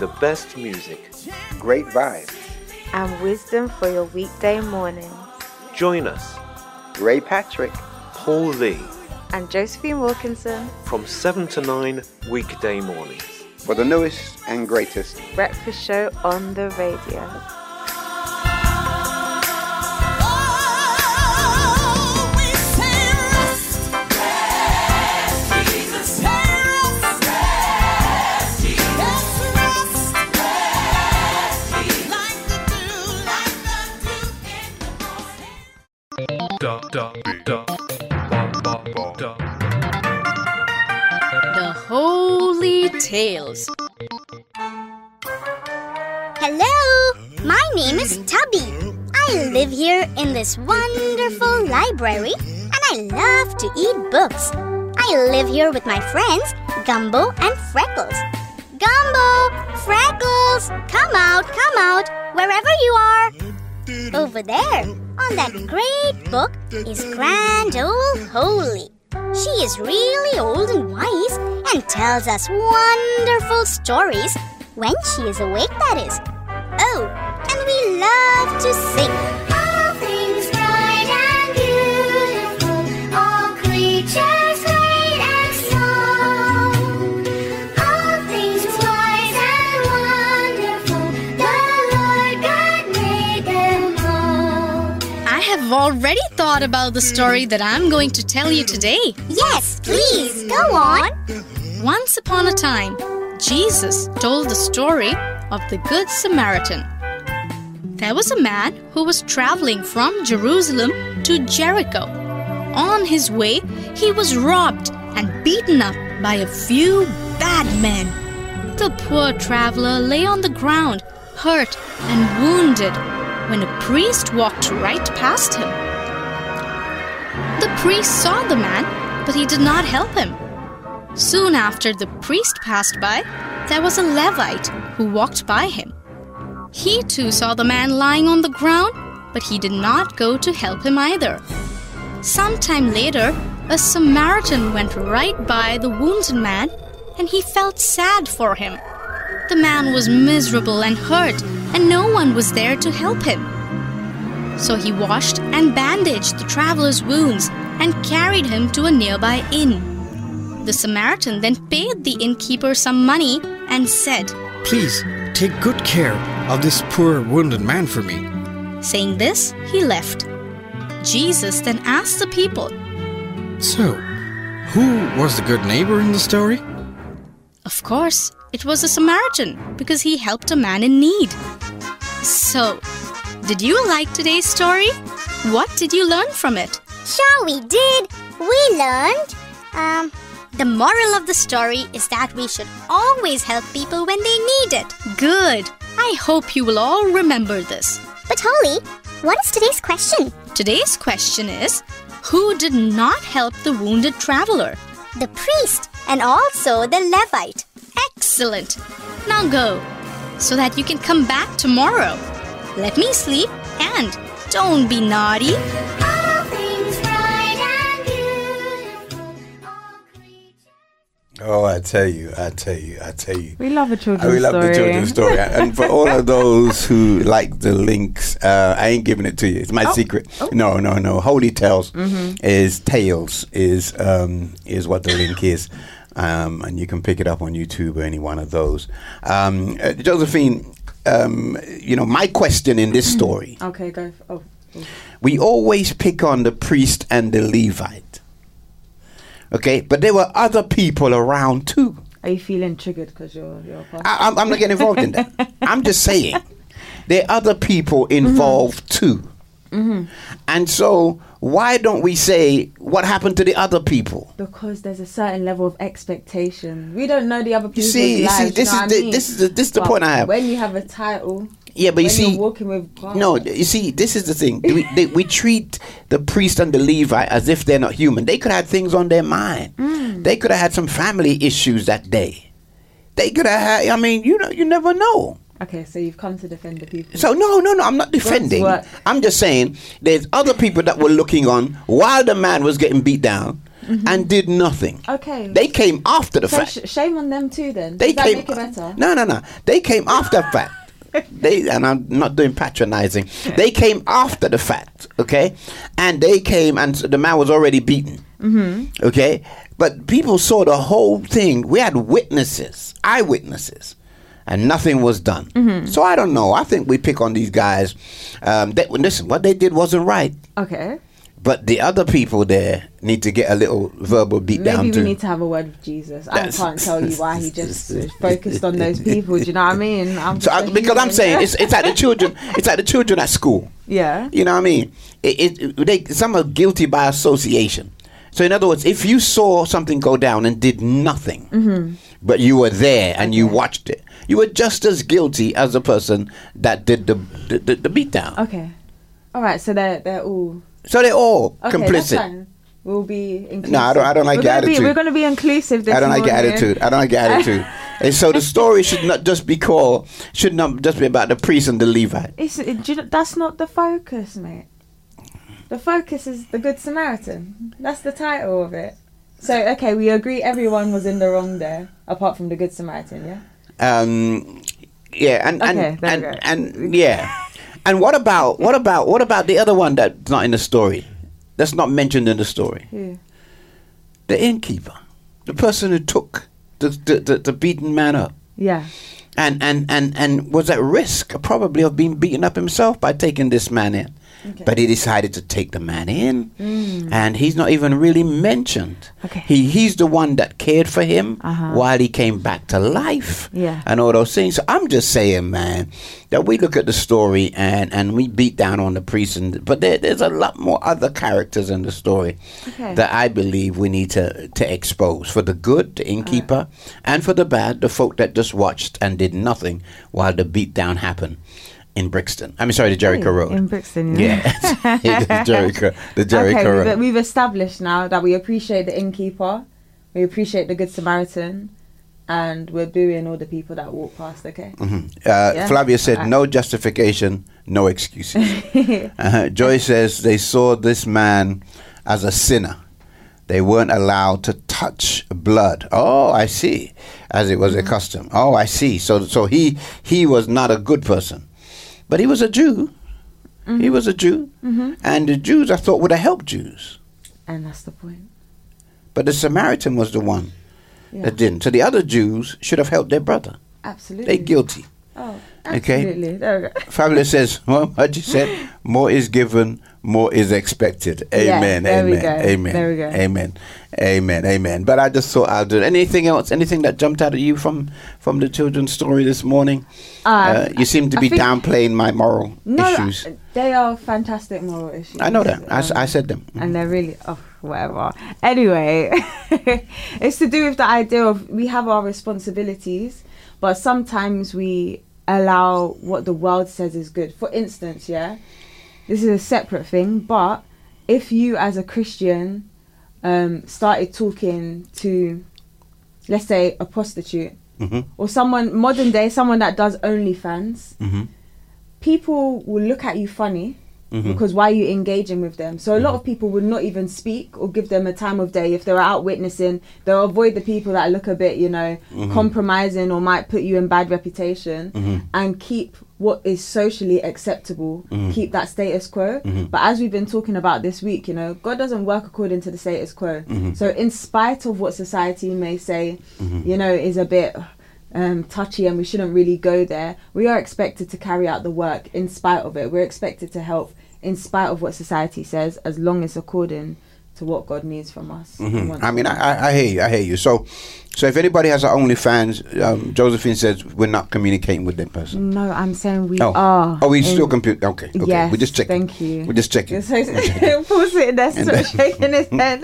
The best music. Great vibes. And wisdom for your weekday morning. Join us, Ray Patrick. Paul Lee, And Josephine Wilkinson, from 7 to 9 weekday mornings. For the newest and greatest. breakfast show on the radio. The Holy Tales. Hello, my name is Tubby. I live here in this wonderful library and I love to eat books. I live here with my friends Gumbo and Freckles. Gumbo, Freckles, come out, come out, wherever you are. Over there, on that great book, is Grand Old Holy. She is really old and wise and tells us wonderful stories when she is awake, that is. Oh, and we love to sing. Have already thought about the story that I'm going to tell you today. Yes, please, go on. Once upon a time, Jesus told the story of the Good Samaritan. There was a man who was traveling from Jerusalem to Jericho. On his way, he was robbed and beaten up by a few bad men. The poor traveler lay on the ground, hurt and wounded, when a priest walked right past him. The priest saw the man, but he did not help him. Soon after the priest passed by, there was a Levite who walked by him. He too saw the man lying on the ground, but he did not go to help him either. Sometime later, a Samaritan went right by the wounded man, and he felt sad for him. The man was miserable and hurt, and no one was there to help him. So he washed and bandaged the traveler's wounds and carried him to a nearby inn. The Samaritan then paid the innkeeper some money and said, Please take good care of this poor wounded man for me. Saying this, he left. Jesus then asked the people, So, who was the good neighbor in the story? Of course, it was a Samaritan because he helped a man in need. So, did you like today's story? What did you learn from it? Sure, we did. We learned. Um, the moral of the story is that we should always help people when they need it. Good. I hope you will all remember this. But Holly, what is today's question? Today's question is Who did not help the wounded traveler? The priest and also the Levite. Excellent. Now go so that you can come back tomorrow. Let me sleep and don't be naughty. Oh, I tell you, I tell you, I tell you. We love a children's we love story. the children's story. *laughs* and for all of those who like the links, uh, I ain't giving it to you. It's my Oh. secret. No, no, no. Holy Tales Mhm. is Tales is um, is what the link is. Um, and you can pick it up on YouTube or any one of those. Um, uh, Josephine, um, you know, my question in this story, *clears throat* Okay, go. For, oh, oh. we always pick on the priest and the Levite. Okay, but there were other people around too. Are you feeling triggered because you're you're? I, I'm, I'm not getting involved in that. *laughs* I'm just saying there are other people involved too. Hmm And so, why don't we say what happened to the other people? Because there's a certain level of expectation. We don't know the other people's see- you lives. see, you this know is the- I mean? this is the- this is the But point I have. When you have a title, Yeah, but you see, walking with God. no, you see, this is the thing. We, they, we treat the priest and the Levite as if they're not human. They could have things on their mind. Mm. They could have had some family issues that day. They could have had. I mean, you know, you never know. Okay, so you've come to defend the people. So no, no, no. I'm not defending. I'm just saying there's other people that were looking on while the man was getting beat down and did nothing. Mm-hmm. Okay. They came after the so fact. sh- shame on them too. Then They Does that came. make it better? No, no, no. They came after the fact. *laughs* They and I'm not doing patronizing. They came after the fact, okay? And they came and the man was already beaten. Mm-hmm. Okay, but people saw the whole thing. We had witnesses, eyewitnesses, and nothing was done. Mhm. So I don't know. I think we pick on these guys. Um, that, listen, what they did wasn't right, Okay. but the other people there need to get a little verbal beat Maybe down we too. need to have a word with Jesus. I can't tell you why he *laughs* just focused on those people. Do you know what I *laughs* mean? I'm so I, because I'm saying it's it's like the children. It's like the children at school. yeah. You know what I mean? It, it, they, some are guilty by association. So in other words, if you saw something go down and did nothing, Mm-hmm. but you were there and you watched it, you were just as guilty as the person that did the the, the, the beatdown. Okay. All right. So they're they're all So they're all okay. Complicit. We'll be inclusive. No, I don't- I don't like we're your gonna be, attitude. We're going to be inclusive. This I don't like your attitude. I don't like your *laughs* attitude. and so the story should not just be called, should not just be about the priest and the Levite. It's, it, you know- that's not the focus, mate. The focus is the Good Samaritan. That's the title of it. So, okay, we agree everyone was in the wrong there, apart from the Good Samaritan, yeah? Um, yeah, and and Okay, there we go. and, and yeah, and what about what about what about the other one that's not in the story? That's not mentioned in the story. Who? The innkeeper, the person who took the the, the, the beaten man up, Yeah. and and and and was at risk probably of being beaten up himself by taking this man in. Okay. But he decided to take the man in, Mm. and he's not even really mentioned. Okay. He he's the one that cared for him Uh-huh. while he came back to life Yeah. and all those things. So I'm just saying, man, that we look at the story and, and we beat down on the priest, and, but there, there's a lot more other characters in the story Okay. that I believe we need to, to expose for the good, the innkeeper, and for the bad, the folk that just watched and did nothing while the beatdown happened in Brixton. I'm sorry, the Jericho Hey, Road. In Brixton, yeah, *laughs* the Jericho, *laughs* the Jericho okay, Road. we've, we've established now that we appreciate the innkeeper, we appreciate the Good Samaritan, and we're booing all the people that walk past, okay? Mhm. Uh, Yeah? Flavia said, Alright. no justification, no excuses. *laughs* uh, Joy says they saw this man as a sinner. They weren't allowed to touch blood. Oh, I see. As it was a custom. Oh, I see. So, so he he was not a good person, but he was a Jew. He was a Jew, Mhm. and the Jews I thought would have helped Jews, And that's the point. but the Samaritan was the one Yeah. that didn't. So the other Jews should have helped their brother. Absolutely. They're guilty. Oh, Okay. absolutely. There. *laughs* Fabulous says, well, what you said, more is given, more is expected. Yeah, Amen. we amen. go. Amen. There we go. Amen. Amen. Amen. But I just thought I'll do anything else, anything that jumped out at you from from the children's story this morning. Uh, you seem to I be downplaying my moral No, issues. they are fantastic moral issues. I know that. Um, I said them. and they're really oh whatever anyway *laughs* it's to do with the idea of we have our responsibilities but sometimes we allow what the world says is good for instance yeah this is a separate thing but if you as a christian um, started talking to let's say a prostitute Mhm. or someone modern day someone that does onlyfans Mhm. people will look at you funny Mhm. because why are you engaging with them? So a lot of people would not even speak or give them a time of day if they're out witnessing. They'll avoid the people that look a bit, you know, Mhm. compromising or might put you in bad reputation Mhm. and keep what is socially acceptable, Mhm. keep that status quo. Mhm. But as we've been talking about this week, you know, God doesn't work according to the status quo. Mhm. So in spite of what society may say, Mhm. you know, is a bit um, touchy and we shouldn't really go there. We are expected to carry out the work in spite of it. We're expected to help in spite of what society says, as long as according to what God needs from us. and Mhm. I mean, I, I, I hear you. I hear you. So, so if anybody has an OnlyFans, um, Josephine says we're not communicating with that person. No, I'm saying we oh, are. oh, we still compute. Okay, okay. Yes, we're just checking. Thank you. We're just checking. So, Paul's *laughs* *laughs* sitting there And sort then- shaking his *laughs* head.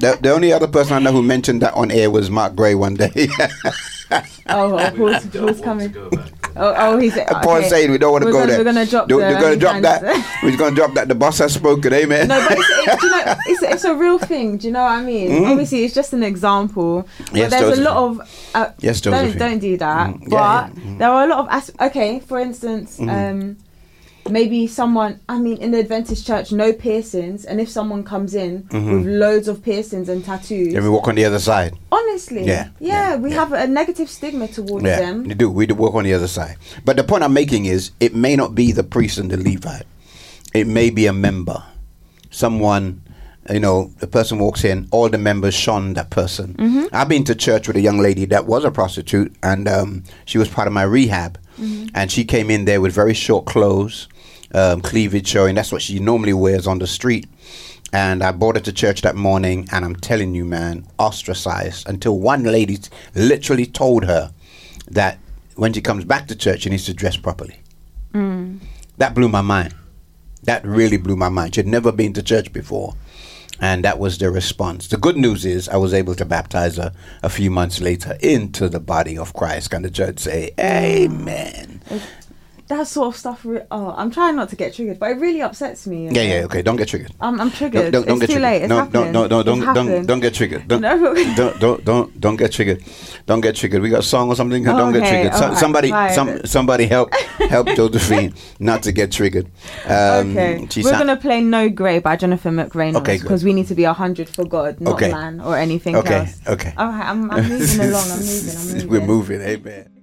the, the only other person I know who mentioned that on air was Mark Gray one day. oh, oh, Paul's, Paul's coming. Oh, oh, he's And Paul okay. saying we don't want to go gonna- there. We're gonna drop. Do- the *laughs* We're going to drop that. We're going to drop that. The boss has spoken. Amen. No, but it's, you know, *laughs* it's, it's a real thing. Do you know what I mean? Mm. Obviously, it's just an example. But Yes, there's Josephine. a lot of. Uh, Yes, don't, Josephine. don't do that. Mm, But yeah, yeah, there are a lot of. As- okay, for instance, Mhm. um, maybe someone. I mean, in the Adventist church, no piercings, and if someone comes in Mhm. with loads of piercings and tattoos, Then we walk on the other side. honestly, Yeah, yeah, we have a negative stigma towards Yeah, them. we do. We do work on the other side. But the point I'm making is, it may not be the priest and the Levite. It may be a member, someone. You know, the person walks in, all the members shun that person. Mhm. I've been to church with a young lady that was a prostitute, and um, she was part of my rehab. Mhm. And she came in there with very short clothes, um, cleavage showing. That's what she normally wears on the street. And I brought her to church that morning, and I'm telling you, man, ostracized until one lady t- literally told her that when she comes back to church, she needs to dress properly. Mm. That blew my mind. That really blew my mind. She'd never been to church before. And that was the response. The good news is I was able to baptize her a few months later into the body of Christ. Can the church say, Amen? Mm. That sort of stuff. Re- oh, I'm trying not to get triggered, but it really upsets me. Yeah, know. yeah, okay. Don't get triggered. I'm, I'm triggered. Don't, don't, don't it's get too triggered. late. It's no, happened. no, no, no, don't, don't, don't get triggered. Don't, *laughs* No. don't, don't, don't, don't get triggered. Don't get triggered. We got a song or something. don't get Okay, triggered. So, alright, somebody, fine. some, somebody help, help *laughs* Josephine not to get triggered. Um, okay, we're gonna play "No Grey" by Jennifer McReynolds Okay, because we need to be a hundred for God, not Okay. man or anything Okay, else. okay. All right, I'm, I'm moving *laughs* along. I'm moving. I'm moving. We're moving. Amen.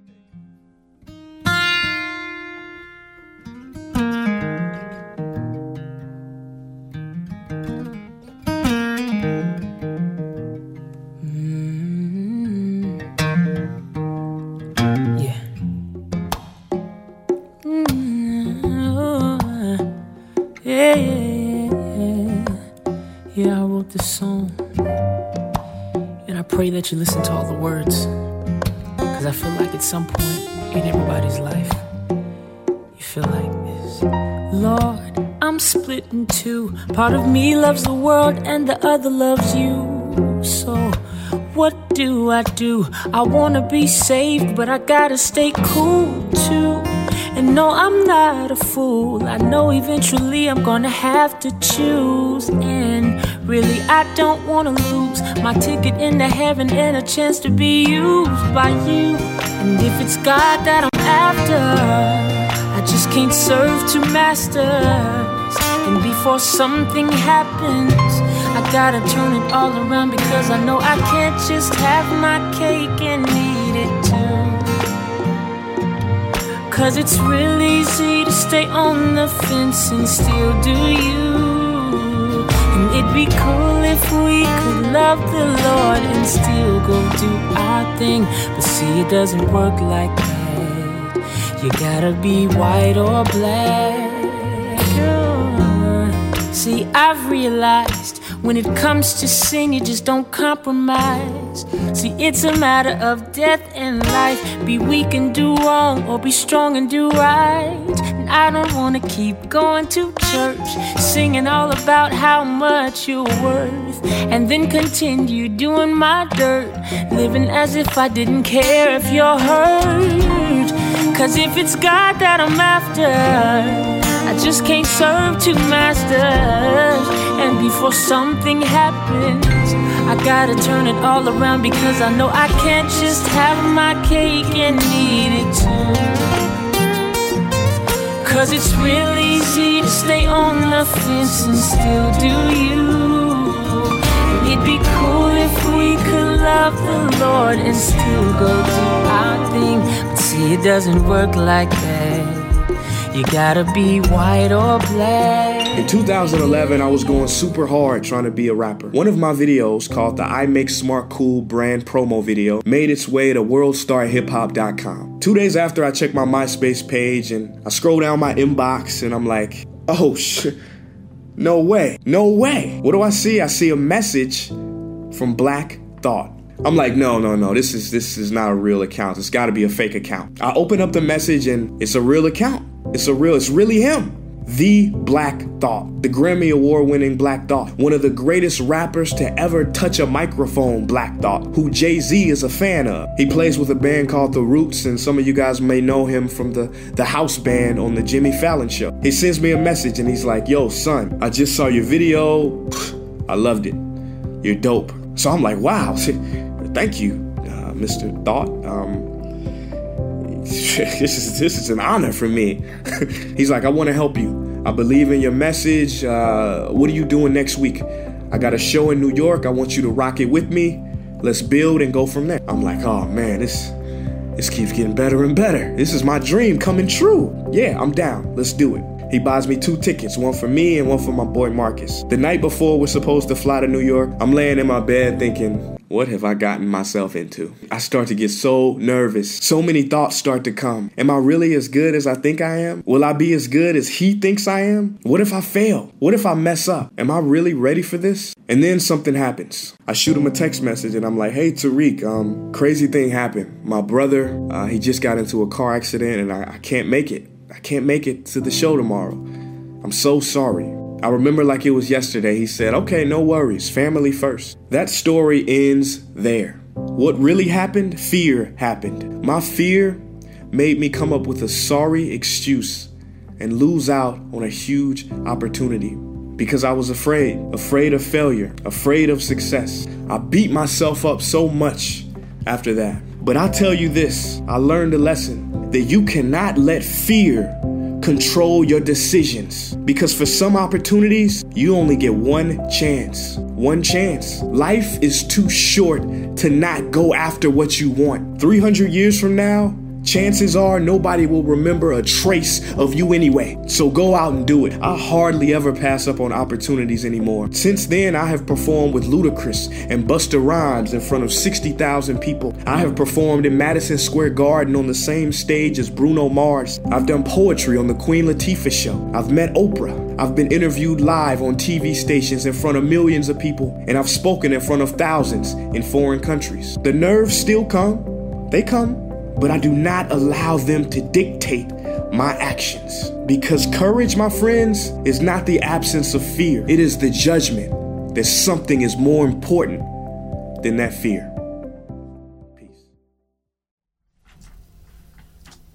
Pray that you listen to all the words. Because I feel like at some point in everybody's life, you feel like this. Lord, I'm split in two. Part of me loves the world, and the other loves you. So, what do I do? I wanna be saved, but I gotta stay cool too. And no, I'm not a fool. I know eventually I'm gonna have to choose. And really, I don't wanna lose my ticket into heaven and a chance to be used by you. And if it's God that I'm after, I just can't serve two masters. And before something happens, I gotta turn it all around because I know I can't just have my cake and eat it too. Cause it's real easy to stay on the fence and still do you. It'd be cool if we could love the Lord and still go do our thing. But see, it doesn't work like that. You gotta be white or black. Uh, See, I've realized when it comes to sin, you just don't compromise. See, it's a matter of death and life. Be weak and do wrong, or be strong and do right. And I don't wanna keep going to church, singing all about how much you're worth, and then continue doing my dirt, living as if I didn't care if you're hurt. Cause if it's God that I'm after, I just can't serve two masters. And before something happens, I gotta turn it all around because I know I can't just have my cake and eat it too. Cause it's real easy to stay on the fence and still do you. It'd be cool if we could love the Lord and still go do our thing. But see, it doesn't work like that. You gotta be white or black. In 2011, I was going super hard trying to be a rapper. One of my videos, called the I Make Smart Cool brand promo video, made its way to worldstarhiphop.com. Two days after I checked my MySpace page and I scroll down my inbox and I'm like, oh shit, no way, no way. What do I see? I see a message from Black Thought. I'm like, no, no, no. This is this is not a real account. It's got to be a fake account. I open up the message and it's a real account. It's a real. It's really him. The Black Thought, the Grammy Award winning Black Thought, one of the greatest rappers to ever touch a microphone, Black Thought, who Jay Z is a fan of. He plays with a band called The Roots, and some of you guys may know him from the, the house band on The Jimmy Fallon Show. He sends me a message and he's like, Yo, son, I just saw your video. I loved it. You're dope. So I'm like, Wow, *laughs* thank you, uh, Mr. Thought. Um, *laughs* this is this is an honor for me. *laughs* He's like, I want to help you. I believe in your message. Uh, what are you doing next week? I got a show in New York. I want you to rock it with me. Let's build and go from there. I'm like, oh man, this this keeps getting better and better. This is my dream coming true. Yeah, I'm down. Let's do it. He buys me two tickets, one for me and one for my boy Marcus. The night before we're supposed to fly to New York, I'm laying in my bed thinking, what have I gotten myself into? I start to get so nervous. So many thoughts start to come. Am I really as good as I think I am? Will I be as good as he thinks I am? What if I fail? What if I mess up? Am I really ready for this? And then something happens. I shoot him a text message and I'm like, hey, Tariq, um, crazy thing happened. My brother, uh, he just got into a car accident and I, I can't make it. I can't make it to the show tomorrow. I'm so sorry. I remember like it was yesterday. He said, Okay, no worries, family first. That story ends there. What really happened? Fear happened. My fear made me come up with a sorry excuse and lose out on a huge opportunity because I was afraid, afraid of failure, afraid of success. I beat myself up so much after that. But I'll tell you this I learned a lesson that you cannot let fear control your decisions because for some opportunities, you only get one chance. One chance. Life is too short to not go after what you want. 300 years from now, chances are nobody will remember a trace of you anyway. So go out and do it. I hardly ever pass up on opportunities anymore. Since then, I have performed with Ludacris and Busta Rhymes in front of 60,000 people. I have performed in Madison Square Garden on the same stage as Bruno Mars. I've done poetry on the Queen Latifah show. I've met Oprah. I've been interviewed live on TV stations in front of millions of people, and I've spoken in front of thousands in foreign countries. The nerves still come. They come but I do not allow them to dictate my actions. Because courage, my friends, is not the absence of fear, it is the judgment that something is more important than that fear.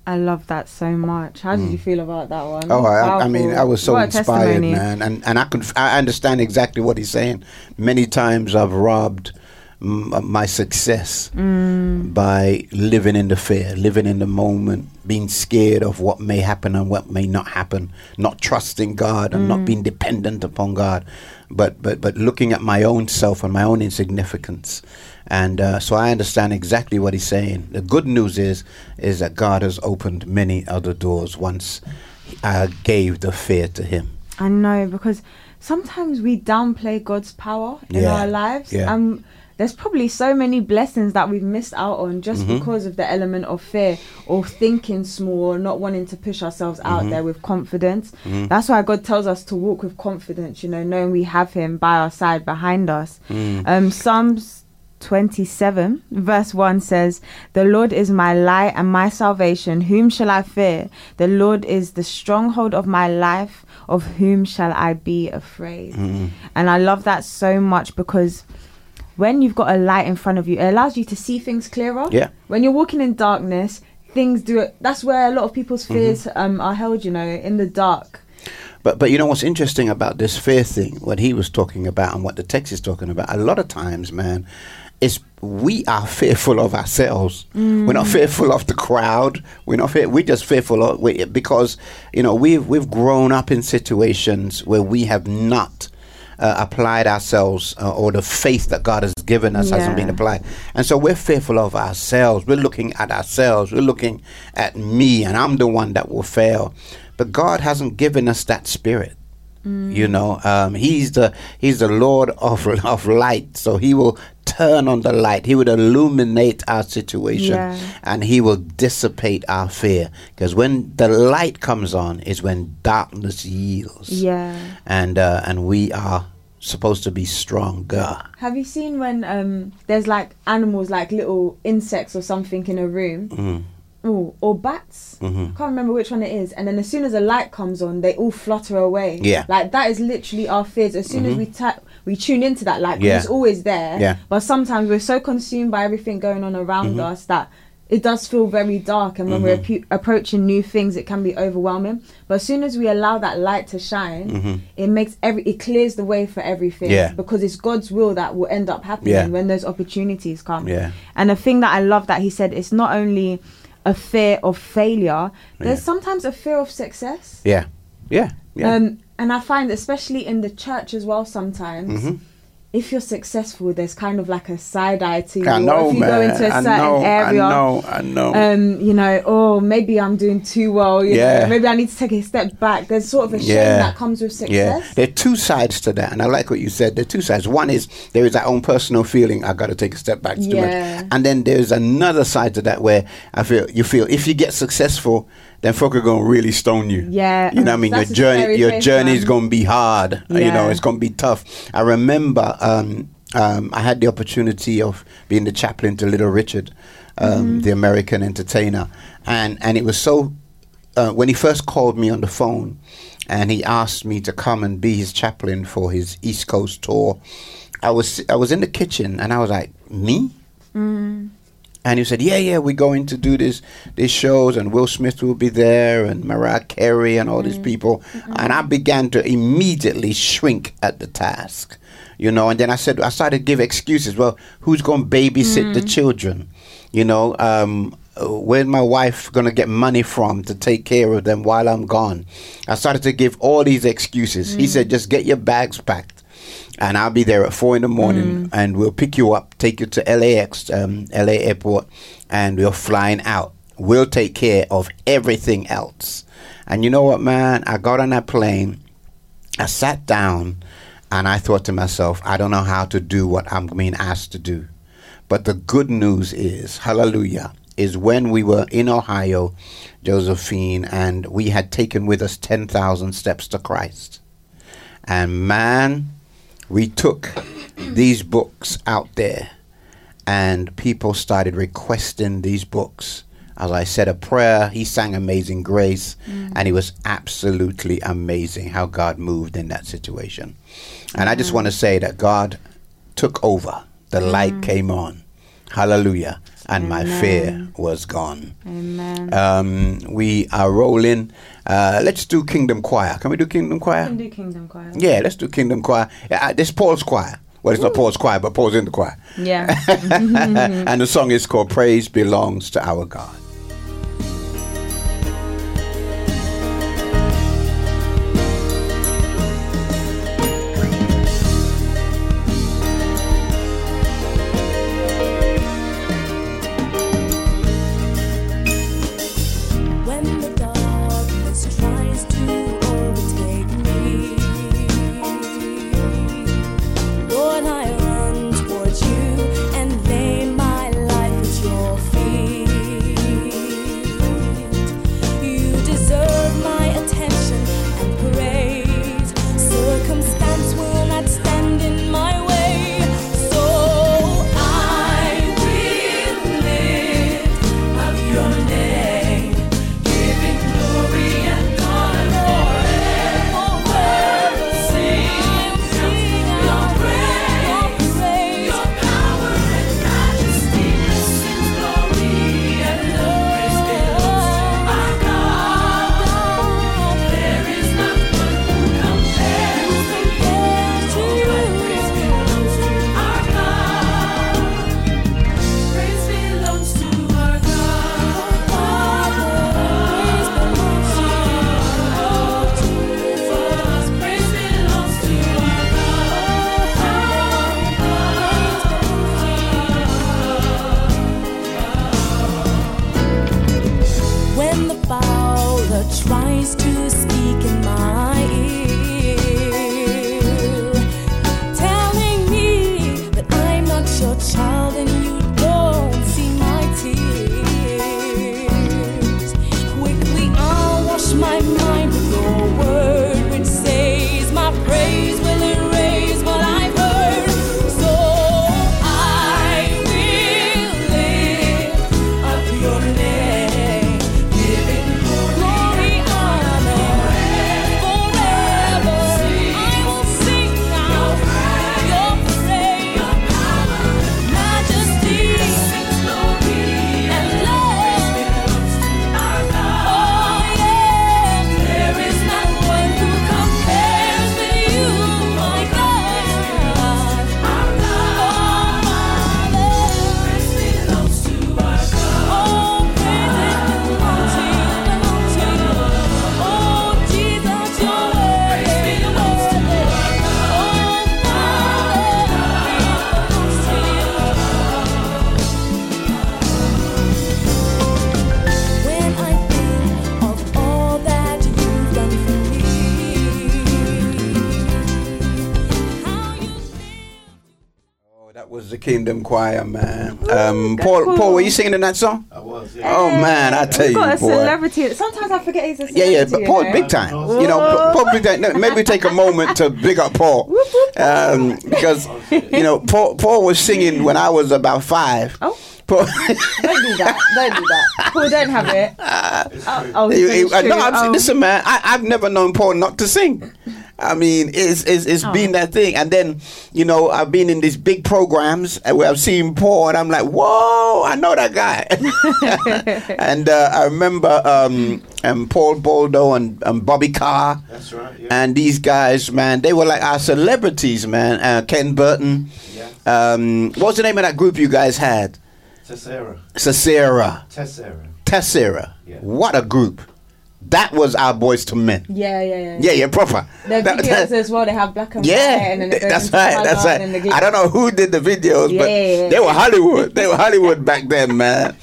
I love that so much. How did you mm. feel about that one? Oh, I, I mean, I was so What inspired, testimony. man, and and I could I understand exactly what he's saying. Many times I've robbed m- my success Mm. by living in the fear, living in the moment, being scared of what may happen and what may not happen, not trusting God and not Mm. being dependent upon God, but but but looking at my own self and my own insignificance. And uh, so I understand exactly what he's saying. The good news is is that God has opened many other doors once I gave the fear to him. I know because sometimes we downplay God's power in Yeah, our lives, yeah. and there's probably so many blessings that we've missed out on just Mhm. because of the element of fear or thinking small or not wanting to push ourselves out Mhm. there with confidence. Mhm. That's why God tells us to walk with confidence, you know, knowing we have Him by our side behind us. Mm. Um, Psalms 27, verse 1 says, The Lord is my light and my salvation. Whom shall I fear? The Lord is the stronghold of my life. Of whom shall I be afraid? Mm. And I love that so much because when you've got a light in front of you, it allows you to see things clearer. Yeah. When you're walking in darkness, things do it. That's where a lot of people's Mm-hmm. fears um, are held, you know, in the dark. But but you know what's interesting about this fear thing, what he was talking about and what the text is talking about, a lot of times, man, is we are fearful of ourselves. We're not Mm. fearful of the crowd. We're not fear. We're just fearful of we, because you know we've we've grown up in situations where we have not. Uh, applied ourselves uh, or the faith that God has given us hasn't been applied. And so we're fearful of ourselves. We're looking at ourselves. We're looking at me, and I'm the one that will fail. But God hasn't given us that spirit. You know, um, he's the he's the Lord of *laughs* of light, so he will turn on the light. He would illuminate our situation, Yeah. and he will dissipate our fear. Because when the light comes on, is when darkness yields, Yeah. and uh, and we are supposed to be stronger. Have you seen when um, there's like animals, like little insects or something in a room? Mm. Ooh, or bats. Mhm. I can't remember which one it is. And then as soon as the light comes on, they all flutter away. Yeah. Like that is literally our fears. As soon as Mhm. we tap, we tune into that light. Yeah. It's always there. Yeah. But sometimes we're so consumed by everything going on around Mhm. us that it does feel very dark. And when we're Mhm. appu- approaching new things, it can be overwhelming. But as soon as we allow that light to shine, Mhm. it makes every it clears the way for everything. Yeah. Because it's God's will that will end up happening Yeah. when those opportunities come. Yeah. And the thing that I love that he said it's not only a fear of failure, there's sometimes a fear of success. Yeah, yeah, yeah. Um, and I find, especially in the church as well, sometimes. Mhm. If you're successful, there's kind of like a side eye to you. I know, if you man. go into a I certain know, I area, know, I know. Um, you know, oh, maybe I'm doing too well. You Yeah. know, maybe I need to take a step back. There's sort of a shame Yeah. that comes with success. Yeah, there are two sides to that, and I like what you said. There are two sides. One is there is that own personal feeling. I got to take a step back. It's too much. Yeah. And then there's another side to that where I feel you feel if you get successful, then folk are gonna really stone you. Yeah, You know what I mean? Your journey, your journey is gonna be hard. Yeah. You know, it's gonna be tough. I remember. Um, um, I had the opportunity of being the chaplain to Little Richard, um, Mhm. the American entertainer, and and it was so. Uh, when he first called me on the phone, and he asked me to come and be his chaplain for his East Coast tour, I was I was in the kitchen and I was like, me. Mm. And he said, "Yeah, yeah, we're going to do this these shows, and Will Smith will be there, and Mariah Carey, and all these people." And I began to immediately shrink at the task, you know. And then I said, I started to give excuses. Well, who's going to babysit the Mm. children? You know, um, where's my wife going to get money from to take care of them while I'm gone? I started to give all these excuses. He Mm. said, just get your bags packed and I'll be there at four in the morning, and we'll pick you up, take you to LAX, um, LA airport, and we're flying out. We'll take care of everything else. And you know what, man? I got on that plane, I sat down, and I thought to myself, I don't know how to do what I'm being asked to do. But the good news is, hallelujah, is when we were in Ohio, Josephine, and we had taken with us 10,000 steps to Christ. And man, we took these books out there, and people started requesting these books. As I said a prayer, he sang Amazing Grace, mm. and it was absolutely amazing how God moved in that situation. And I just mm. want to say that God took over, the mm. light came on. Hallelujah. And my fear was gone. Amen. Um, we are rolling. Uh, let's do Kingdom Choir. Can we do Kingdom Choir? can do Kingdom Choir. Yeah, let's do Kingdom Choir. Yeah, uh, this Paul's choir. Well, it's not Paul's choir, but Paul's in the choir. Yeah. *laughs* *laughs* and the song is called Praise Belongs to Our God. Kingdom Choir, man. Um, Paul, Paul, were you singing in that song? I was. Oh man, I tell We've you, got a boy. celebrity. Sometimes I forget he's a celebrity. yeah, yeah, but Paul, you know? big time. You know, Paul, big time. No, maybe take a moment to big up Paul, um, because you know, Paul, Paul was singing when I was about five. Oh. Paul, Don't do that. Don't do that. Paul, don't have it. *laughs* oh, oh, He- he- it's uh, true. no, I'm, Oh. listen, man. I, I've never known Paul not to sing. I mean, it's it's, it's Oh. been that thing. And then, you know, I've been in these big programs where I've seen Paul, and I'm like, whoa, I know that guy. *laughs* and uh, I remember um, um, Paul Baldo and, and Bobby Carr. That's right. Yeah. And these guys, man, they were like our celebrities, man. Uh, Ken Burton. Um, what was the name of that group you guys had? Tessera. Cicera. Tessera. Tessera. What a group. That was our boys to men. Yeah, yeah, yeah. Yeah, yeah, proper. The That- videos that- as well. They have black and white, yeah, and then it goes that's right. That's right. and then the I don't know who did the videos, but Yeah. they were Hollywood. They were Hollywood back then, man.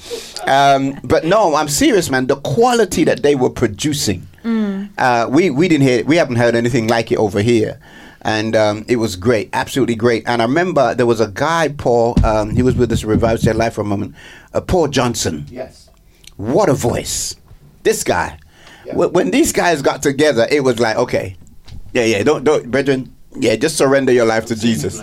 Um, but no, I'm serious, man. The quality that they were producing, Mm. uh, we we didn't hear, we haven't heard anything like it over here, and um, it was great, absolutely great. And I remember there was a guy, Paul. Um, he was with us, revived their life for a moment. Uh, Paul Johnson. Yes. What a voice! This guy. When, when these guys got together, it was like, okay, yeah, yeah, don't, don't, brethren, yeah, just surrender your life to Jesus.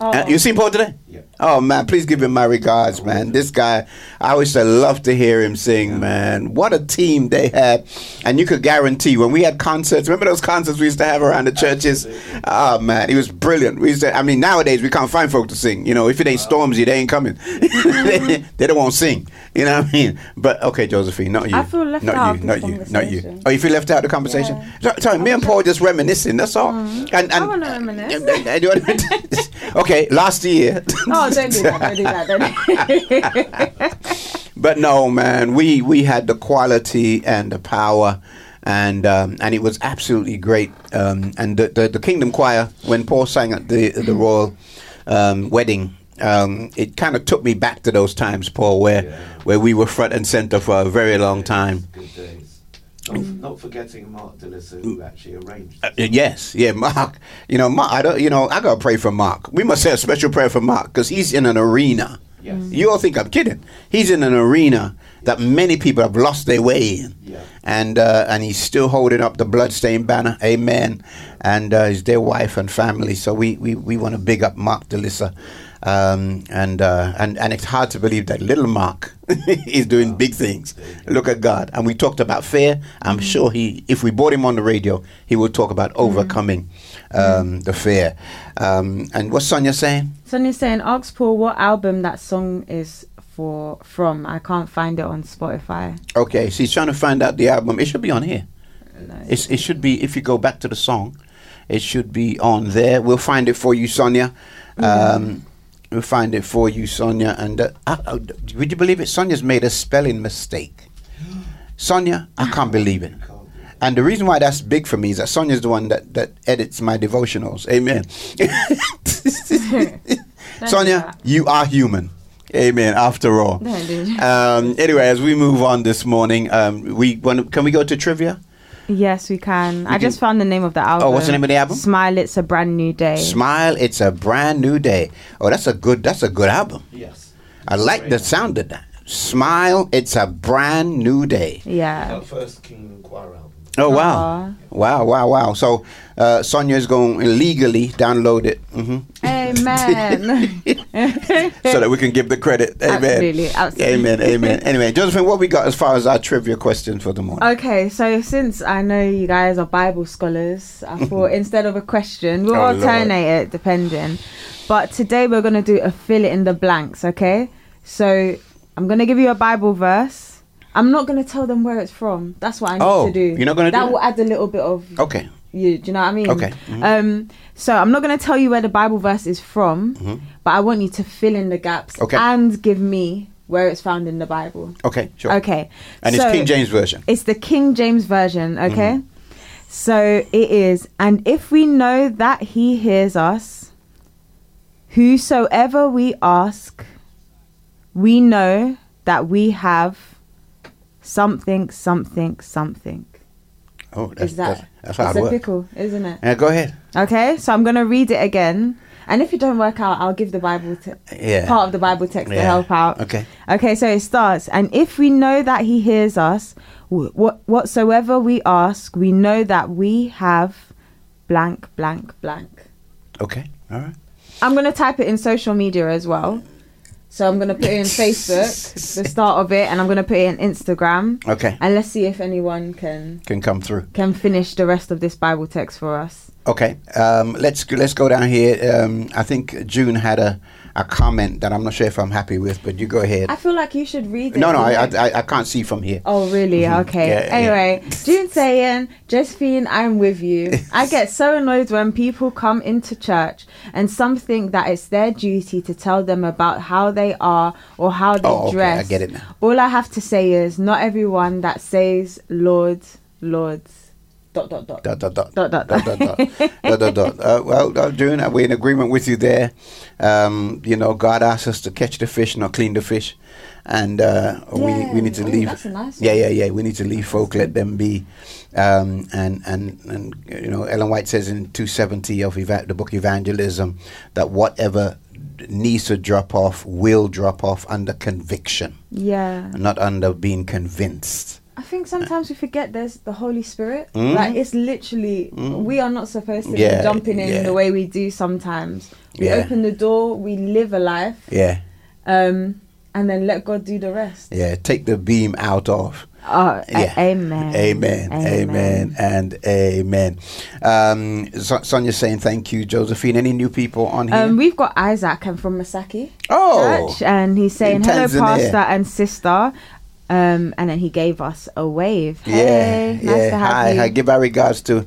Uh, you seen Paul today? Yeah. Oh man, please give him my regards, man. This guy, I always say, love to hear him sing, man. What a team they had, and you could guarantee when we had concerts. Remember those concerts we used to have around the churches? Oh man, he was brilliant. We used to, I mean, nowadays we can't find folk to sing. You know, if it ain't Stormzy, they ain't coming. they, they don't want to sing. You know what I mean? But okay, Josephine, not you. I feel left not out you, of not this you, not you. conversation. Oh, you feel left out of the conversation? So- Sorry, me and Paul just reminiscing. That's all. And, and I want to reminisce. and you want- okay, last year. Oh, don't *laughs* do that. Don't do that. Don't. *laughs* But no, man, we we had the quality and the power, and um, and it was absolutely great. Um, and the, the the Kingdom Choir when Paul sang at the the royal um, wedding. Um, it kind of took me back to those times, Paul, where where we were front and center for a very long time. Days. Not, forgetting Mark De-Lisser, who actually arranged. Uh, yes, yeah, Mark. You know, Mark. I don't. You know, I gotta pray for Mark. We must say a special prayer for Mark because he's in an arena. Yes. You all think I'm kidding? He's in an arena that many people have lost their way in, and uh, and he's still holding up the bloodstained banner. Amen. And uh, his dear wife and family. So we we, we want to big up Mark De-Lisser. Um, and uh, and and it's hard to believe that little Mark *laughs* is doing big things. Look at God. And we talked about fear. I'm sure he, if we brought him on the radio, he would talk about overcoming um, the fear. Um, and what's Sonia saying? Sonya's saying, ask Paul what album that song is for from. I can't find it on Spotify. Okay, she's trying to find out the album. It should be on here. It's, it should be if you go back to the song, it should be on there. We'll find it for you, Sonia. Um, we'll find it for you, Sonia. And uh, uh, uh, would you believe it? Sonia's made a spelling mistake. Sonia, I can't believe it. And the reason why that's big for me is that Sonia's the one that, that edits my devotionals. Amen. *laughs* *laughs* Sonia, you are human. Amen. After all. Um, anyway, as we move on this morning, um, we want can we go to trivia? Yes, we can. I can- just found the name of the album. Oh, what's the name of the album? Smile, it's a brand new day. Smile, it's a brand new day. Oh, that's a good. That's a good album. Yes. I like the sound of that. Smile, it's a brand new day. Yeah. Our first Kingdom Choir album. Oh wow, wow, wow, wow. So uh, Sonia's going to legally download it hmm Amen. *laughs* so that we can give the credit. Amen. Absolutely, absolutely. Amen. Amen. Anyway, Josephine, what we got as far as our trivia question for the morning? Okay, so since I know you guys are Bible scholars, I *laughs* thought instead of a question, we'll Oh, Lord. alternate it depending. But today we're going to do a fill it in the blanks, okay? So I'm going to give you a Bible verse. I'm not going to tell them where it's from. That's what I need Oh, to do. you're not gonna do That that? will add a little bit of Okay. You. Do you know what I mean? Okay, mhm. Um. So I'm not going to tell you where the Bible verse is from, Mhm. but I want you to fill in the gaps Okay. and give me where it's found in the Bible. Okay, sure. Okay. And it's King James version. It's the King James version, okay? Mm-hmm. So it is, and if we know that he hears us, whosoever we ask, we know that we have something, something, something. Oh, that's is that that's, that's hard work. pickle, isn't it? Yeah, go ahead. Okay, so I'm gonna read it again, And if you don't work out, I'll give the Bible te- Yeah. part of the Bible text to help out. Okay. Okay, so it starts, and if we know that He hears us, wh- what whatsoever we ask, we know that we have blank, blank, blank. Okay. All right. I'm gonna type it in social media as well. So I'm gonna put it in Facebook, the start of it, and I'm gonna put it in Instagram. Okay. And let's see if anyone can Can come through. can finish the rest of this Bible text for us. Okay, um, let's go- let's go down here. Um, I think June had a, a comment that I'm not sure if I'm happy with, but you go ahead. I feel like you should read it. No, no, I. I I- can't see from here. Oh, really? Mhm. Okay. Yeah, yeah. anyway, June saying, Josephine, I'm with you. I *laughs* get so annoyed when people come into church and some think that it's their duty to tell them about how they are or how they Oh, okay, dress. I get it now. All I have to say is, not everyone that says Lord, Lords, dot, dot, dot. Dot dot dot Dot, dot, dot dot dot dot *laughs* dot. Uh, well, uh, June, uh, we're in agreement with you there. Um, you know, God asks us to catch the fish, not clean the fish, and uh, we we need to Yeah. Oh, leave. that's a nice yeah, yeah, yeah. We need to leave folk, let them be. Um, and and and you know, Ellen White says in two seventy of eva- the book Evangelism that whatever needs to drop off will drop off under conviction, Yeah. not under being convinced. I think sometimes we forget there's the Holy Spirit. Mm. Like it's literally Mm. we are not supposed to Yeah, be jumping in yeah. the way we do sometimes. We Yeah. open the door, we live a life, Yeah, um, and then let God do the rest. yeah. Take the beam out of. Oh, a- Yeah. amen. Amen. Amen. And amen. Um, so- Sonia's saying thank you, Josephine. Any new people on here? Um, we've got Isaac and from Masaki Oh, Church, and he's saying hello, pastor and sister. Um, and then he gave us a wave. yeah, Hey, nice yeah. to have Hi, you. hi. Give our regards to,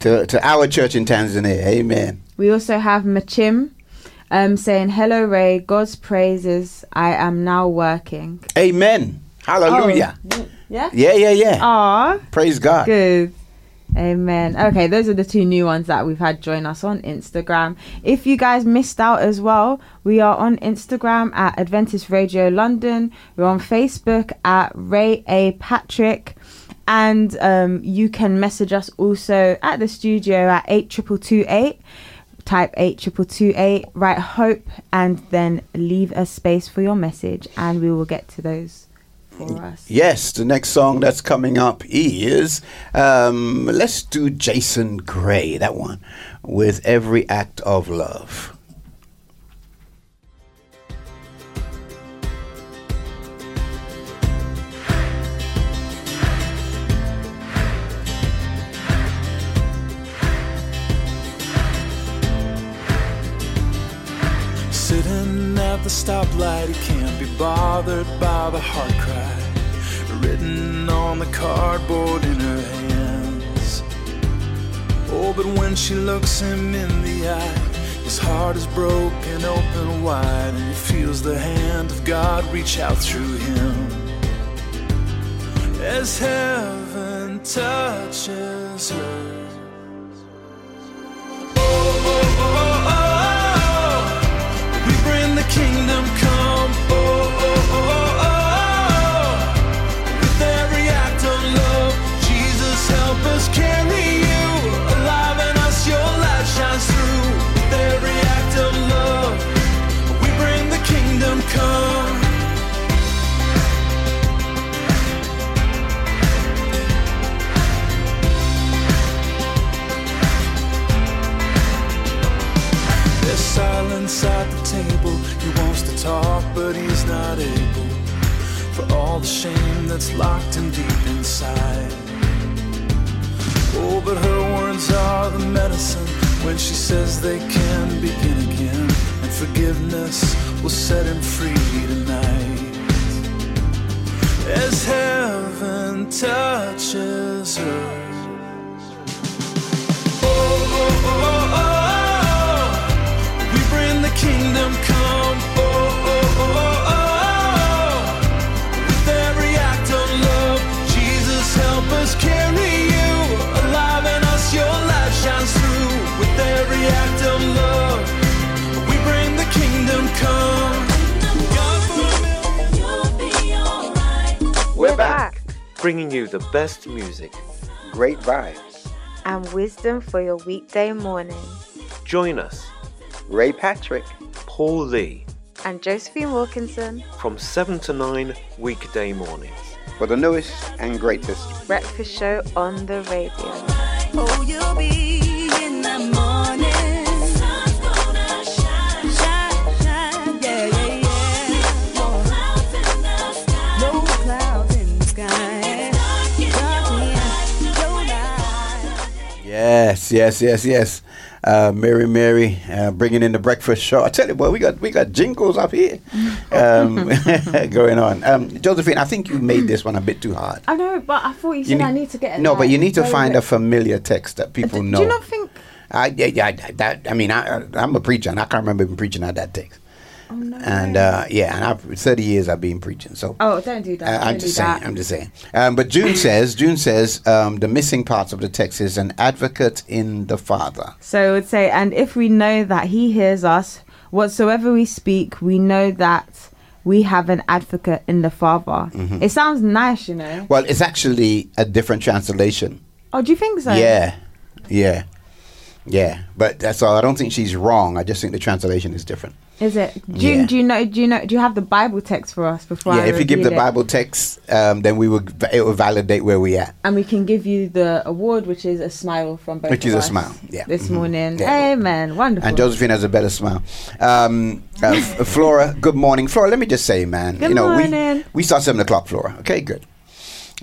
to, to our church in Tanzania. Amen. We also have Machim um, saying, Hello, Ray. God's praises. I am now working. Amen. Hallelujah. Oh, yeah? Yeah, yeah, yeah. Aw. Praise God. Good. Amen. Okay, those are the two new ones that we've had join us on Instagram. If you guys missed out as well, we are on Instagram at Adventist Radio London. We're on Facebook at Ray A Patrick. And um, you can message us also at the studio at 8228. Type 8228, write hope, and then leave a space for your message, and we will get to those for us. Yes, the next song that's coming up is um, let's do Jason Gray, that one, with Every Act of Love. At the stoplight, he can't be bothered by the heart cry written on the cardboard in her hands. Oh, but when she looks him in the eye, his heart is broken open wide, and he feels the hand of God reach out through him. As heaven touches her. Oh, oh, silence at the table. Talk, but he's not able. For all the shame that's locked him deep inside. Oh, but her words are the medicine when she says they can begin again. And forgiveness will set him free tonight. As heaven touches her. Oh, oh, oh, oh. Bringing you the best music. Great vibes. And wisdom for your weekday morning. Join us. Ray Patrick, Paul Lee, and Josephine Wilkinson. from 7 to 9 weekday mornings. for the newest and greatest. Breakfast show on the radio. Oh, Yes, yes, yes, yes. Uh, Mary, Mary, uh, bringing in the breakfast show. I tell you, boy, we got we got jingles up here um, *laughs* going on. Um, Josephine, I think you made this one a bit too hard. I know, but I thought you said You I need- need to get. No, but you need to find a familiar text that people know. Do you not think? I, yeah, yeah, I- that, I mean, I, I'm a preacher, and I can't remember even preaching out that text. Oh no. And uh, yeah, and I've 30 years I've been preaching, so Oh, don't do that. uh, I'm don't just do saying. that. I'm just saying. Um, but June *coughs* says, June says, um, the missing parts of the text is an advocate in the Father. So it would say, and if we know that he hears us, whatsoever we speak, we know that we have an advocate in the Father. Mhm. It sounds nice, you know. Well, it's actually a different translation. Oh, do you think so? Yeah, yeah, yeah. But that's all. I don't think she's wrong. I just think the translation is different. Is it? June, Yeah. do you know? Do you know? Do you have the Bible text for us before? yeah, I if you give the it? Bible text, um, then we will it will validate where we at. and we can give you the award, which is a smile from both. Which is a smile, yeah. This Mhm. morning, Yeah. Amen. Wonderful. And Josephine has a better smile. Um, uh, Flora, good morning, Flora. Let me just say, man, Good you know morning. we we start seven o'clock, Flora. Okay, good.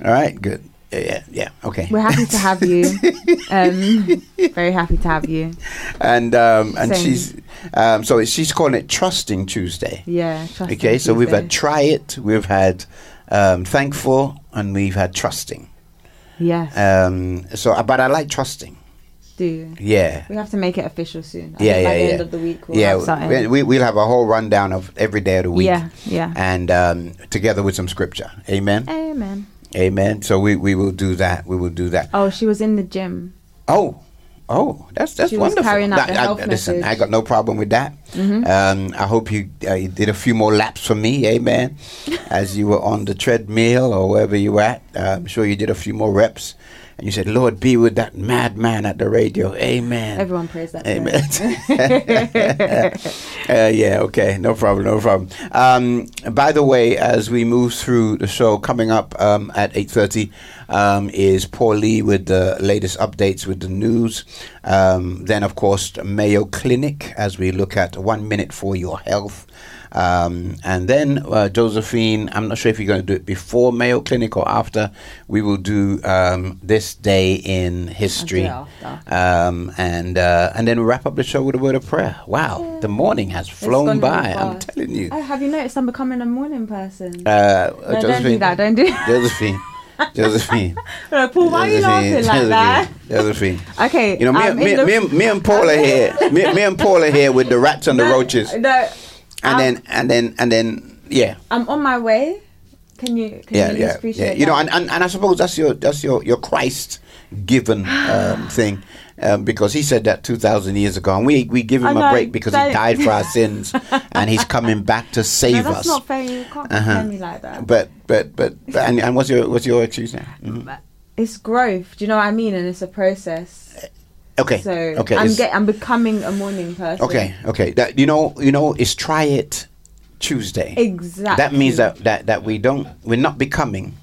All right, good. Yeah, yeah. Okay. We're happy to have you. *laughs* um, very happy to have you. and um, and Same. she's um, so she's calling it Trusting Tuesday. Yeah. Trusting okay, so we've had try it, we've had um, thankful, and we've had trusting. Yes. Um, so, uh, but I like trusting. do you? Yeah. We have to make it official soon. I Yeah, think yeah, by the yeah. end of the week, we'll yeah, have something. we, we'll have a whole rundown of every day of the week. Yeah, yeah. And um, together with some scripture. Amen. Amen. Amen. So we, we will do that. We will do that. Oh, she was in the gym. Oh, oh, that's that's She was wonderful. carrying out the I- health listen. I got no problem with that. Mhm. Um, I hope you, uh, you did a few more laps for me, amen. *laughs* As you were on the treadmill or wherever you were at, uh, I'm sure you did a few more reps. And you said, "Lord, be with that madman at the radio, amen." Everyone prays that. Amen. *laughs* uh, yeah, okay, no problem, no problem. Um, by the way, as we move through the show, coming up um, at eight thirty um, is Paul Lee with the latest updates with the news. Um, then, of course, Mayo Clinic as we look at one minute for your health. Um, and then uh, Josephine, I'm not sure if you're going to do it before Mayo Clinic or after. We will do um, this day in history, um, and uh, and then we wrap up the show with a word of prayer. Wow, the morning has flown by. I'm telling you. Oh, have you noticed I'm becoming a morning person? Uh, no, don't do that. Don't do. Josephine. Josephine. *laughs* No, Paul, why are you laughing like that? Josephine. Okay. You know, me, and- me, me, and- me and Paul are *laughs* here. Me, me and Paul are here with the rats and the roaches, and No, then and then and then yeah, I'm on my way. Can you? Can yeah, you yeah, yeah. You know, and, and, and I suppose that's your that's your your Christ given um, *gasps* thing. Um, because he said that 2,000 years ago, and we, we give him I a know, break because he don't- died for our sins, *laughs* and he's coming back to save no, that's us. not fair. You can't Uh-huh. me like that. But but but, but and, and what's your what's your excuse now? Mhm. It's growth. Do you know what I mean? And it's a process. Okay. So okay. I'm it's- get, I'm becoming a morning person. Okay, okay. That you know, you know, is try it Tuesday. Exactly. That means that that that we don't, we're not becoming.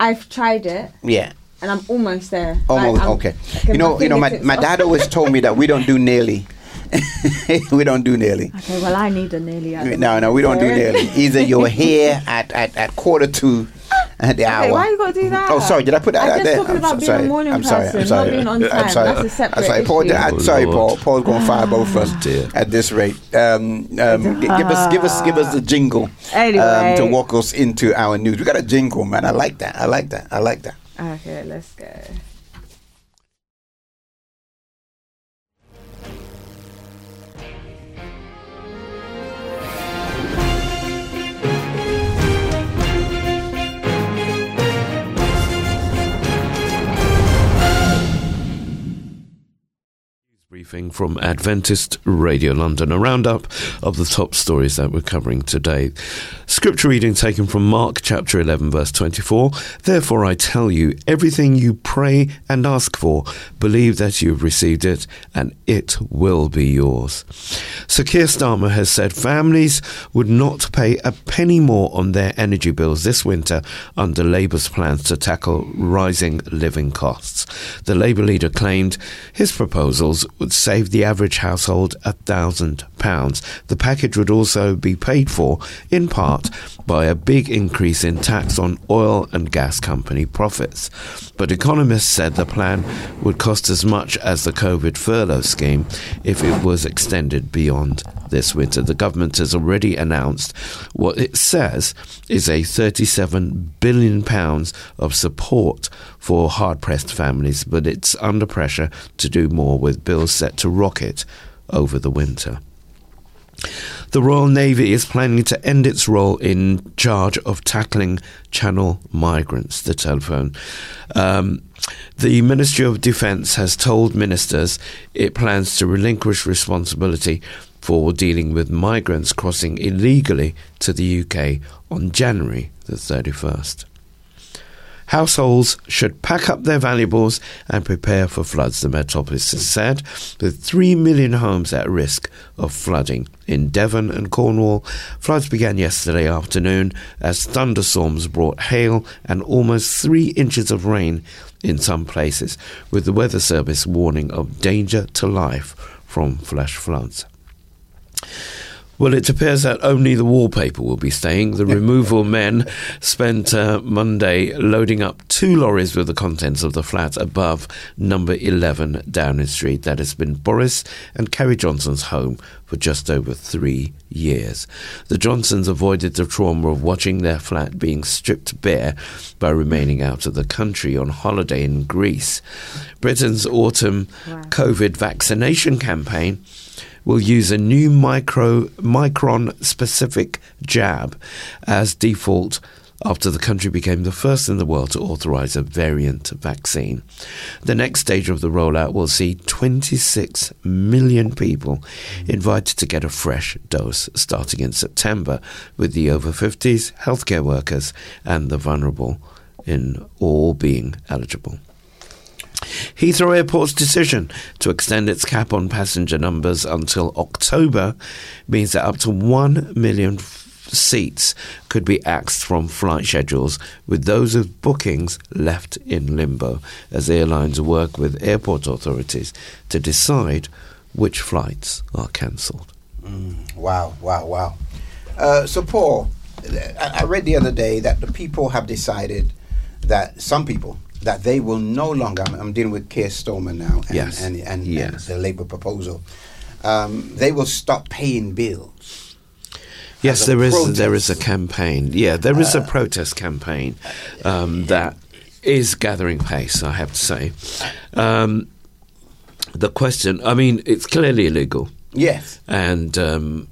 I've tried it Yeah. and I'm almost there. Almost Like, okay. You know, you know, my, my *laughs* dad always told me that we don't do nearly. *laughs* we don't do nearly. Okay, well I need a nearly. No, no, we don't do nearly. Either you're here at, at, at quarter to the hour. Okay, why you gotta do that? Oh, sorry. Did I put that I'm out just there? talking I'm about so being a sorry. morning I'm sorry. person, I'm sorry. not being on I'm time. sorry. That's a separate I'm sorry. Paul, issue. I'm Oh, sorry, Paul. Paul's going to fire both of us dear. at this rate. Um, um, g- give us, give us, give us the jingle um, to walk us into our news. We got a jingle, man. I like that. I like that. I like that. Okay, let's go. Briefing from Adventist Radio London, a roundup of the top stories that we're covering today. Scripture reading taken from Mark chapter 11, verse 24. Therefore, I tell you, everything you pray and ask for, believe that you've received it, and it will be yours. Sir Keir Starmer has said families would not pay a penny more on their energy bills this winter under Labour's plans to tackle rising living costs. The Labour leader claimed his proposals would save the average household £1,000. The package would also be paid for, in part, by a big increase in tax on oil and gas company profits. But economists said the plan would cost as much as the COVID furlough scheme if it was extended beyond this winter. The government has already announced what it says is a 37 billion pounds of support for hard-pressed families, but it's under pressure to do more with bills set to rocket over the winter. The Royal Navy is planning to end its role in charge of tackling channel migrants, the telephone. Um, the Ministry of Defence has told ministers it plans to relinquish responsibility for dealing with migrants crossing illegally to the UK on January the 31st. Households should pack up their valuables and prepare for floods, the Met Office has said, with 3 million homes at risk of flooding. In Devon and Cornwall, floods began yesterday afternoon as thunderstorms brought hail and almost 3 inches of rain in some places, with the Weather Service warning of danger to life from flash floods. Well, it appears that only the wallpaper will be staying. The *laughs* removal men spent uh, Monday loading up two lorries with the contents of the flat above number 11 Downing Street that has been Boris and Carrie Johnson's home for just over three years. The Johnsons avoided the trauma of watching their flat being stripped bare by remaining out of the country on holiday in Greece. Britain's autumn COVID vaccination campaign will use a new micro micron specific jab as default after the country became the first in the world to authorize a variant vaccine. The next stage of the rollout will see 26 million people invited to get a fresh dose starting in September, with the over 50s, healthcare workers, and the vulnerable in all being eligible. Heathrow Airport's decision to extend its cap on passenger numbers until October means that up to 1 million seats could be axed from flight schedules, with those with bookings left in limbo as airlines work with airport authorities to decide which flights are cancelled. Mm, wow, wow, wow. Uh, so, Paul, I read the other day that the people have decided that some people that they will no longer. I'm, I'm dealing with Keir Starmer now, and, Yes. and, and, and Yes. the Labour proposal. Um, they will stop paying bills. Yes, a there is there is a campaign. Yeah, there is a Uh, protest campaign um, that is gathering pace. I have to say. Um, the question, I mean, it's clearly illegal. Yes. and um,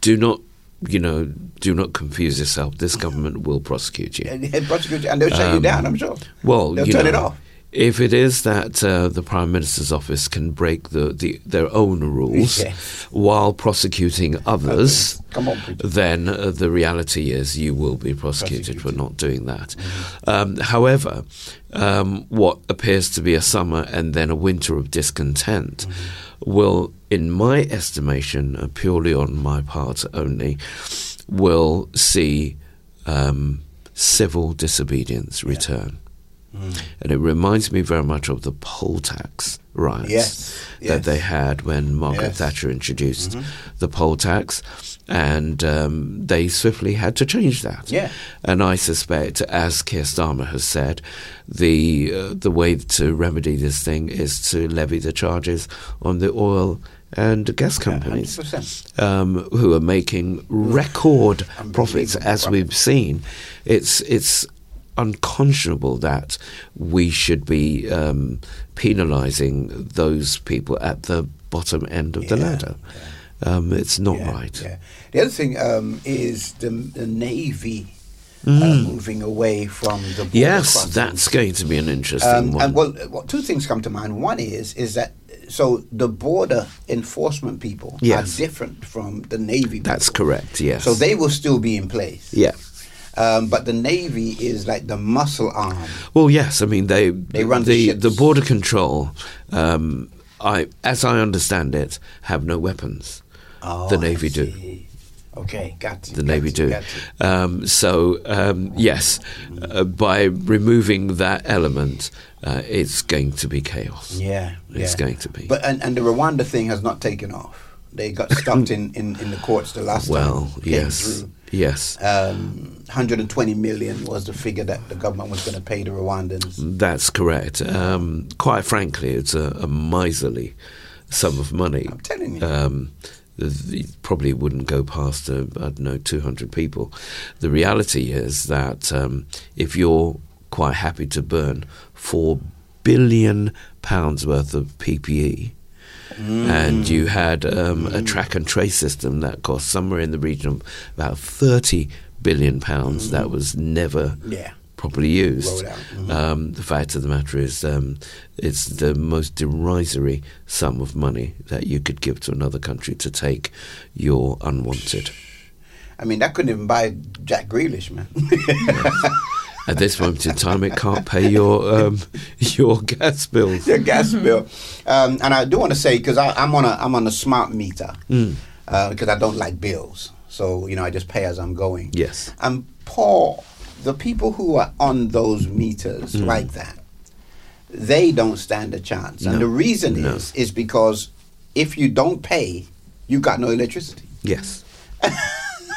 do not, you know, do not confuse yourself. This government will prosecute you. *laughs* And, and prosecute you, and they'll shut you Um, down. I'm sure. Well, they'll you turn know, it off. If it is that uh, the Prime Minister's office can break the, the their own rules *laughs* Yes. while prosecuting others, Come on, then uh, the reality is you will be prosecuted for not doing that. Um, however, um, what appears to be a summer and then a winter of discontent will, in my estimation, uh, purely on my part only, will see um, civil disobedience return. And it reminds me very much of the poll tax riots Yes, that yes. they had when Margaret Yes. Thatcher introduced Mhm. the poll tax, and um, they swiftly had to change that. Yeah. And I suspect, as Keir Starmer has said, the uh, the way to remedy this thing is to levy the charges on the oil and gas companies 100%. um, who are making record profits, as we've seen. It's it's unconscionable that we should be um, penalising those people at the bottom end of the ladder. Um, it's not right. Yeah. The other thing um, is the, the Navy uh, Mm. moving away from the border Yes, crossings. that's going to be an interesting Um, one. and well, well, two things come to mind. One is is that so the border enforcement people Yes. are different from the Navy. That's correct. Yes. So they will still be in place. Yeah. Um, but the Navy is like the muscle arm. Well, yes. I mean, they They run the the the border control. Um, I, as I understand it, have no weapons. Oh, the Navy do. Okay, got you. The got Navy you, do. Um, so um, yes, uh, by removing that element, uh, it's going to be chaos. Yeah, It's yeah. going to be. But and, and the Rwanda thing has not taken off. They got stumped in, in, in the courts the last well, time. came yes, through. yes. Um, 120 million was the figure that the government was going to pay the Rwandans. That's correct. Um, quite frankly, it's a, a miserly sum of money. I'm telling you. Um, probably wouldn't go past, uh, I don't know, 200 people. The reality is that um, if you're quite happy to burn four billion pounds worth of PPE, and you had um, a track and trace system that cost somewhere in the region of about 30 billion pounds that was never Yeah. Properly used. Mhm. Um, the fact of the matter is, um, it's the most derisory sum of money that you could give to another country to take your unwanted. I mean, that couldn't even buy Jack Grealish, man. At this moment in time, it can't pay your um, *laughs* your gas bills. Your gas bill. Um, and I do want to say because I'm on a I'm on a smart meter Mm. uh, because I don't like bills. So you know, I just pay as I'm going. Yes. And Paul, the people who are on those meters Mm. like that, they don't stand a chance. No. And the reason No. is is because if you don't pay, you got no electricity. Yes. *laughs*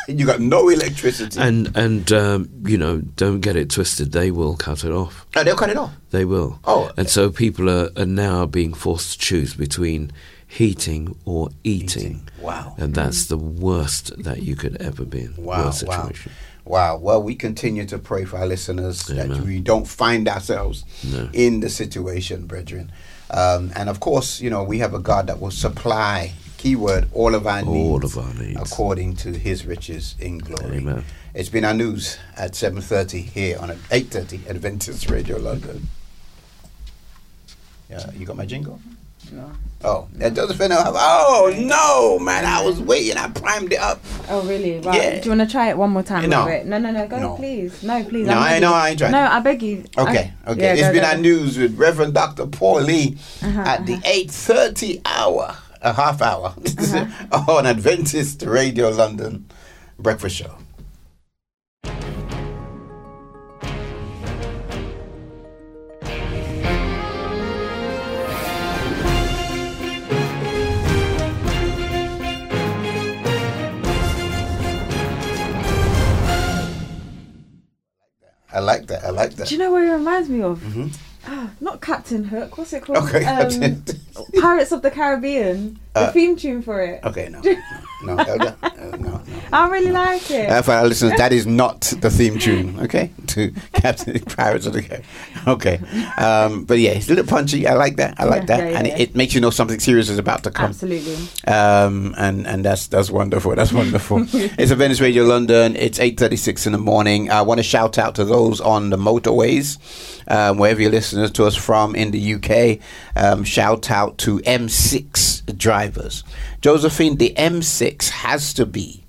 You got no electricity. And and um, you know, don't get it twisted. They will cut it off. oh, they'll cut it off. They will. Oh. And so people are, are now being forced to choose between heating or eating. Wow. And that's the worst that you could ever be in. Wow, worst situation. Wow. Well, we continue to pray for our listeners that we don't find ourselves No. in the situation, brethren. Um, and of course, you know, we have a God that will supply, keyword, all of our needs. All of our needs. According to his riches in glory. Amen. It's been our news at 7.30 here on 8.30 Adventist Radio London. Yeah, you got my jingle? No. Oh, that doesn't fit now. Oh, no, man. I was waiting. I primed it up. Oh really? Right. Yeah. Do you want to try it one more time? No. No, no, no. Go, No. please. No, please. No, I ready. know, I ain't trying. No, I beg you. Okay, I- okay. Yeah, It's go, been go, our news with Reverend Dr. Paul Lee Uh-huh, at the 8.30 hour, a half hour, *laughs* Uh-huh. on Adventist Radio London breakfast show. I like that. I like that. Do you know what it reminds me of? Mhm. Ah, not Captain Hook. What's it called? Okay, *laughs* um, Pirates of the Caribbean. The Uh, theme tune for it. Okay, no. No, no, *laughs* no, no, no. I really like it. Uh, for our listeners, that is not the theme tune, okay? *laughs* To Captain *laughs* Pirates of the Caribbean. Okay. Um, but yeah, it's a little punchy. I like that. I like Yeah, that. yeah, and yeah. It, it makes you know something serious is about to come. Absolutely. Um, and and that's that's wonderful. That's wonderful. it's Adventist Radio London. It's eight thirty six in the morning. I want to shout out to those on the motorways, um, wherever you're listening to us from in the UK. Um, shout out to M6 drivers, Josephine. The M6 has to be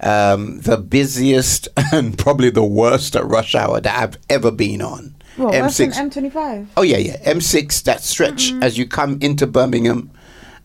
um, the busiest *laughs* and probably the worst at rush hour that I've ever been on. Well, worse than M25. Oh yeah, yeah. M6 that stretch as you come into Birmingham,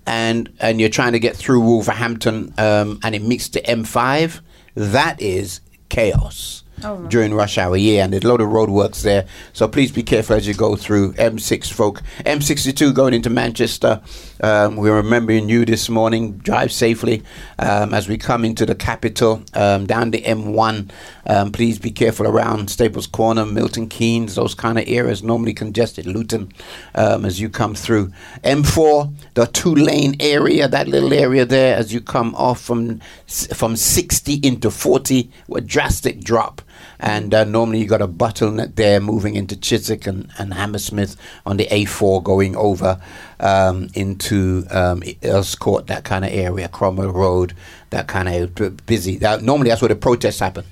and and you're trying to get through Wolverhampton, um, and it meets the M5. That is chaos Oh, during rush hour. Yeah, and there's a lot of roadworks there. So please be careful as you go through M6, folk. M62 going into Manchester. Um, we're remembering you this morning. Drive safely um, as we come into the capital um, down the M1. Um, please be careful around Staples Corner, Milton Keynes, those kind of areas. Normally congested. Luton um, as you come through. M4, the two lane area, that little area there as you come off from from 60 into 40, a drastic drop. And uh, normally you got a bottleneck there moving into Chiswick and, and Hammersmith on the A4 going over um, into um, Earls Court, that kind of area, Cromwell Road, that kind of busy. That, normally that's where the protests happen.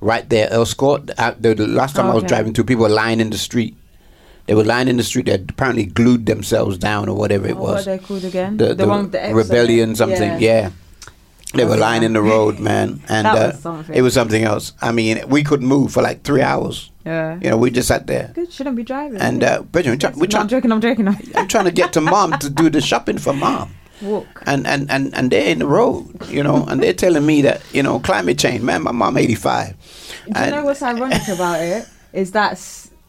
Right there, Earls Court. Uh, the, the last time I was driving through, people were lying in the street They were lying in the street. They had apparently glued themselves down or whatever it Oh, what was. they called again? The, the, one the rebellion, something. Yeah. They were lying in the road, man, *laughs* and That uh, was it was something else. I mean, we couldn't move for like three hours. Yeah. You know, we just sat there. Good, shouldn't be driving. And uh, Bridget, we're, try- we're I'm joking. I'm joking. *laughs* I'm trying to get to mom to do the shopping for mom. Walk. And, and, and, and they're in the road, you know, and they're telling me that, you know, climate change, man, my mom 85. Do you know what's ironic about it? Is that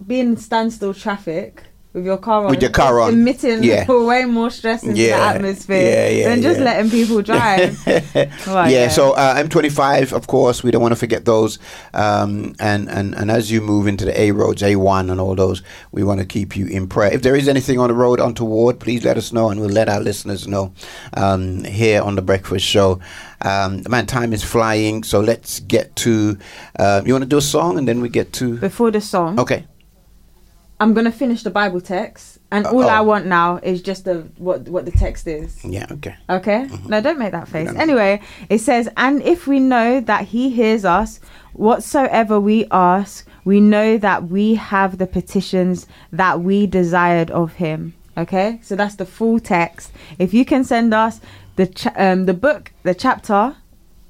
being standstill traffic with your car on, With your car on. emitting Yeah. *laughs* way more stress into Yeah. the atmosphere Yeah, yeah, than just letting people *laughs* drive. Well, yeah, so uh, M25, of course, we don't want to forget those. Um, and, and, and as you move into the A roads, A1 and all those, we want to keep you in prayer. If there is anything on the road untoward, please let us know and we'll let our listeners know um, here on The Breakfast Show. Um, man, time is flying, so let's get to. Uh, you want to do a song and then we get to. Before the song, Okay. I'm gonna finish the Bible text, and all oh. I want now is just the what what the text is. Yeah, okay. Okay. No, don't make that face. Anyway, it says, And if we know that he hears us, whatsoever we ask, we know that we have the petitions that we desired of him. Okay. So that's the full text. If you can send us the cha- um, the book, the chapter,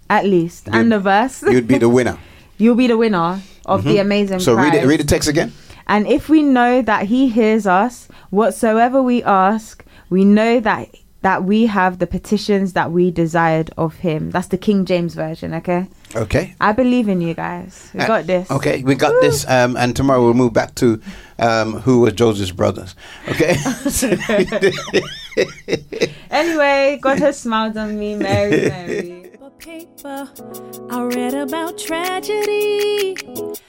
at least, and the verse, You'd be the winner. *laughs* you'll be the winner of the Mhm. amazing So read it, read the text again. And if we know that he hears us, whatsoever we ask, we know that that we have the petitions that we desired of him. That's the King James version, okay? Okay. I believe in you guys. We Uh, got this. Okay, we got this, um, and tomorrow we'll move back to um, who was Joseph's brothers. Okay. *laughs* *laughs* Anyway, God has smiled on me, Mary, Mary. Paper, I read about tragedy.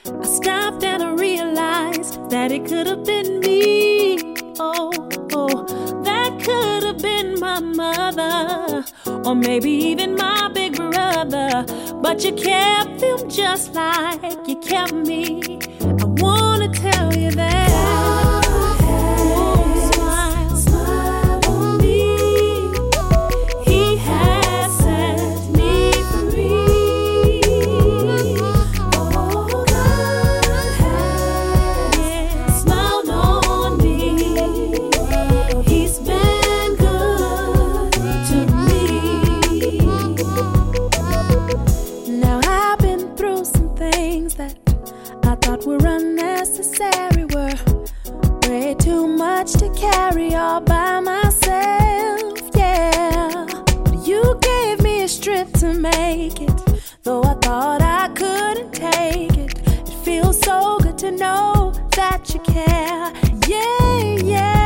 I stopped and I realized that it could have been me. Oh, oh, that could have been my mother, or maybe even my big brother. But you kept them just like you kept me. I wanna tell you that. Much to carry all by myself. Yeah, but you gave me a strength to make it. Though I thought I couldn't take it, it feels so good to know that you care. Yeah, yeah,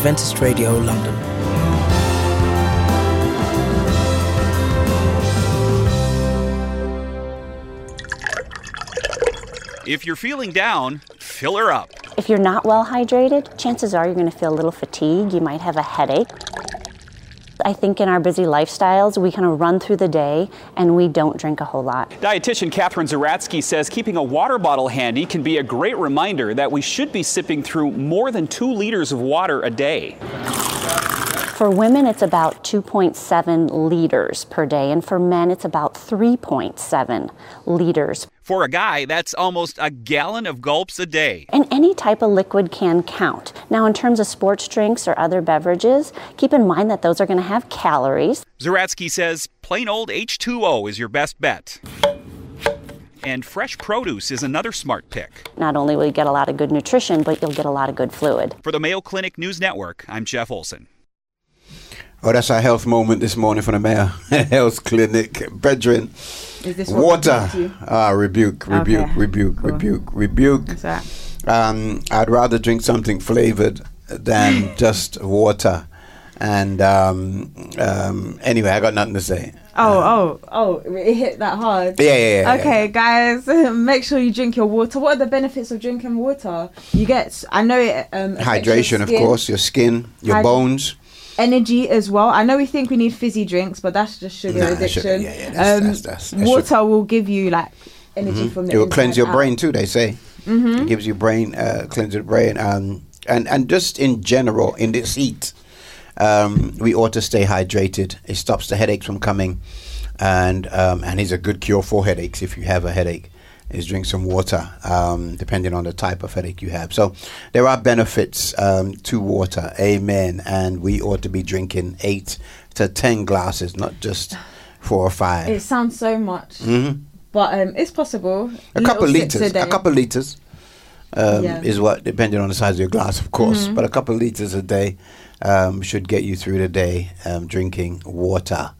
Adventist Radio London. If you're feeling down, fill her up. If you're not well hydrated, chances are you're going to feel a little fatigue. You might have a headache. I think in our busy lifestyles, we kind of run through the day and we don't drink a whole lot. Dietitian Katherine Zeratsky says keeping a water bottle handy can be a great reminder that we should be sipping through more than two liters of water a day. For women, it's about 2.7 liters per day, and for men, it's about 3.7 liters. For a guy, that's almost a gallon of gulps a day. And any type of liquid can count. Now, in terms of sports drinks or other beverages, keep in mind that those are going to have calories. Zeratsky says plain old H2O is your best bet. And fresh produce is another smart pick. Not only will you get a lot of good nutrition, but you'll get a lot of good fluid. For the Mayo Clinic News Network, I'm Jeff Olson. Oh, that's our health moment this morning from the Mayo *laughs* Health Clinic. Brethren, water. Ah, rebuke, rebuke, Okay, rebuke, cool. rebuke, rebuke. Um, I'd rather drink something flavored than *gasps* just water. And um, um, anyway, I got nothing to say. Oh, oh, oh, it hit that hard. Yeah, yeah, yeah, Okay, guys, *laughs* make sure you drink your water. What are the benefits of drinking water? You get, I know it. Um, Hydration, of course, your skin, your Hyd- bones. Energy as well. I know we think we need fizzy drinks, but that's just sugar Nah, addiction. sugar, yeah, yeah, that's- um, that's- that's- that's water will give you like energy Mhm. from the It will cleanse your out. brain too. They say Mhm. it gives you brain uh, cleanse your brain. Um, and and just in general, in this heat, um, we ought to stay hydrated. It stops the headaches from coming, and um, and is a good cure for headaches if you have a headache. Is drink some water, um, depending on the type of headache you have. So there are benefits um, to water. Amen. And we ought to be drinking eight to ten glasses, not just four or five. It sounds so much, Mhm. but um, it's possible. a couple liters, a, day. couple liters um, Yeah. is what, depending on the size of your glass, of course. Mhm. But a couple liters a day um, should get you through the day um, drinking water.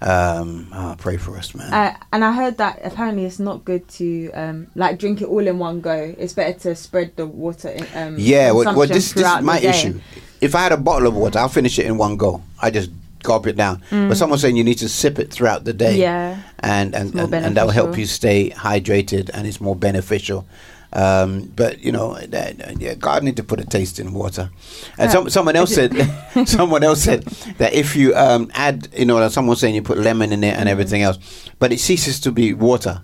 Um, oh, pray for us, man. Uh, and I heard that apparently it's not good to um, like drink it all in one go. It's better to spread the water. In, um, yeah, well, well this, this is my issue. If I had a bottle of water, I'll finish it in one go. I just gulp it down. Mm. But someone's saying you need to sip it throughout the day. Yeah. and and, and, and that will help you stay hydrated and it's more beneficial. Um, but you know, that, yeah, God need to put a taste in water. And some, someone else said, *laughs* *laughs* someone else said that if you um, add, you know, someone saying you put lemon in it and everything else, but it ceases to be water.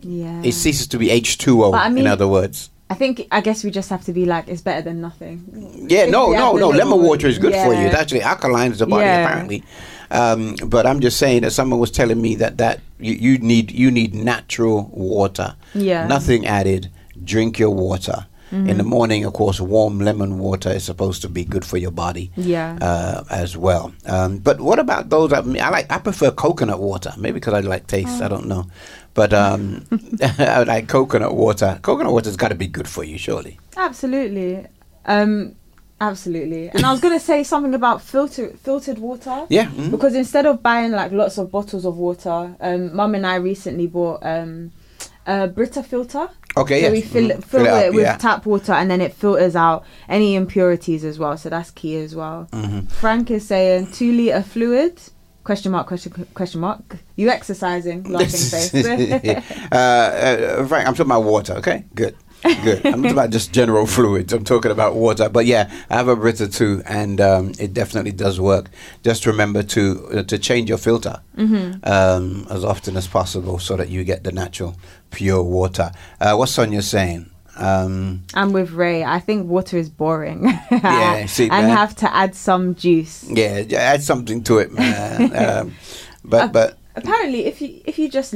Yeah. It ceases to be H two O. In other words. I think I guess we just have to be like it's better than nothing. Yeah, no, no, no. Lemon water is good for you. Yeah. It actually alkalines the body Yeah. apparently. Um, but I'm just saying that someone was telling me that that you, you need you need natural water. Yeah. Nothing added. Drink your water. In the morning, of course, warm lemon water is supposed to be good for your body. Yeah. Uh, as well. Um, but what about those? that- I like. I prefer coconut water. Maybe because I like taste. Oh. I don't know. But um, *laughs* I like coconut water. Coconut water's got to be good for you, surely. Absolutely. Um absolutely. And I was going to say something about filter filtered water. Yeah, mhm. Because instead of buying like lots of bottles of water, um mum and I recently bought um a Brita filter. Okay, yeah. So yes. we fill, Mhm. it, fill, Fill it it, up, with yeah. tap water and then it filters out any impurities as well. So that's key as well. Mhm. Frank is saying two liter fluid. Question mark? Question question mark? You exercising? Laughing *laughs* face. *laughs* uh, uh, Frank, I'm talking about water. Okay, good, good. I'm talking about just general fluids. I'm talking about water. But yeah, I have a Brita too, and um, it definitely does work. Just remember to uh, to change your filter Mhm. um, as often as possible, so that you get the natural, pure water. Uh, what's Sonia saying? Um, I'm with Ray. I think water is boring. *laughs* Yeah, see, and man. have to add some juice. yeah, add something to it, man. *laughs* um, but but Apparently, if you if you just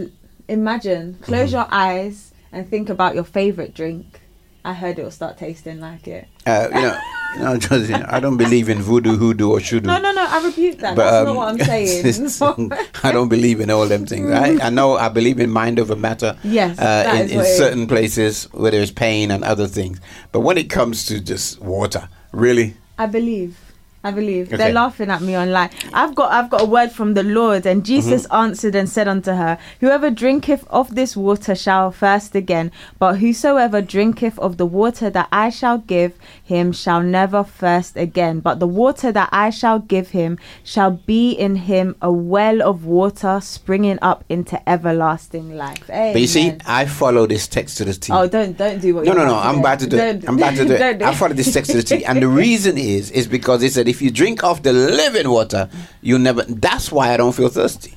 imagine, close Mm-hmm. your eyes and think about your favorite drink, I heard it will start tasting like it. uh, you know, *laughs* you know, just, you know, I don't believe in voodoo, hoodoo, or shoodoo. No, no, no. I rebuke that. But, That's um, not what I'm *laughs* saying. *laughs* I don't believe in all them things. I, I know I believe in mind over matter. Yes, uh, in, in what it is. certain places where there's pain and other things. But when it comes to just water, really, I believe. I believe Okay. they're laughing at me online. I've got I've got a word from the Lord, and Jesus Mm-hmm. answered and said unto her, Whoever drinketh of this water shall thirst again, but whosoever drinketh of the water that I shall give him shall never thirst again. But the water that I shall give him shall be in him a well of water springing up into everlasting life. but you see, I follow this text to the T. oh, don't don't do what. No, no, no. I'm about to do it. I'm about to *laughs* do it. I follow this text to the T. And the reason is, is because it said if you drink of the living water, you never. That's why I don't feel thirsty.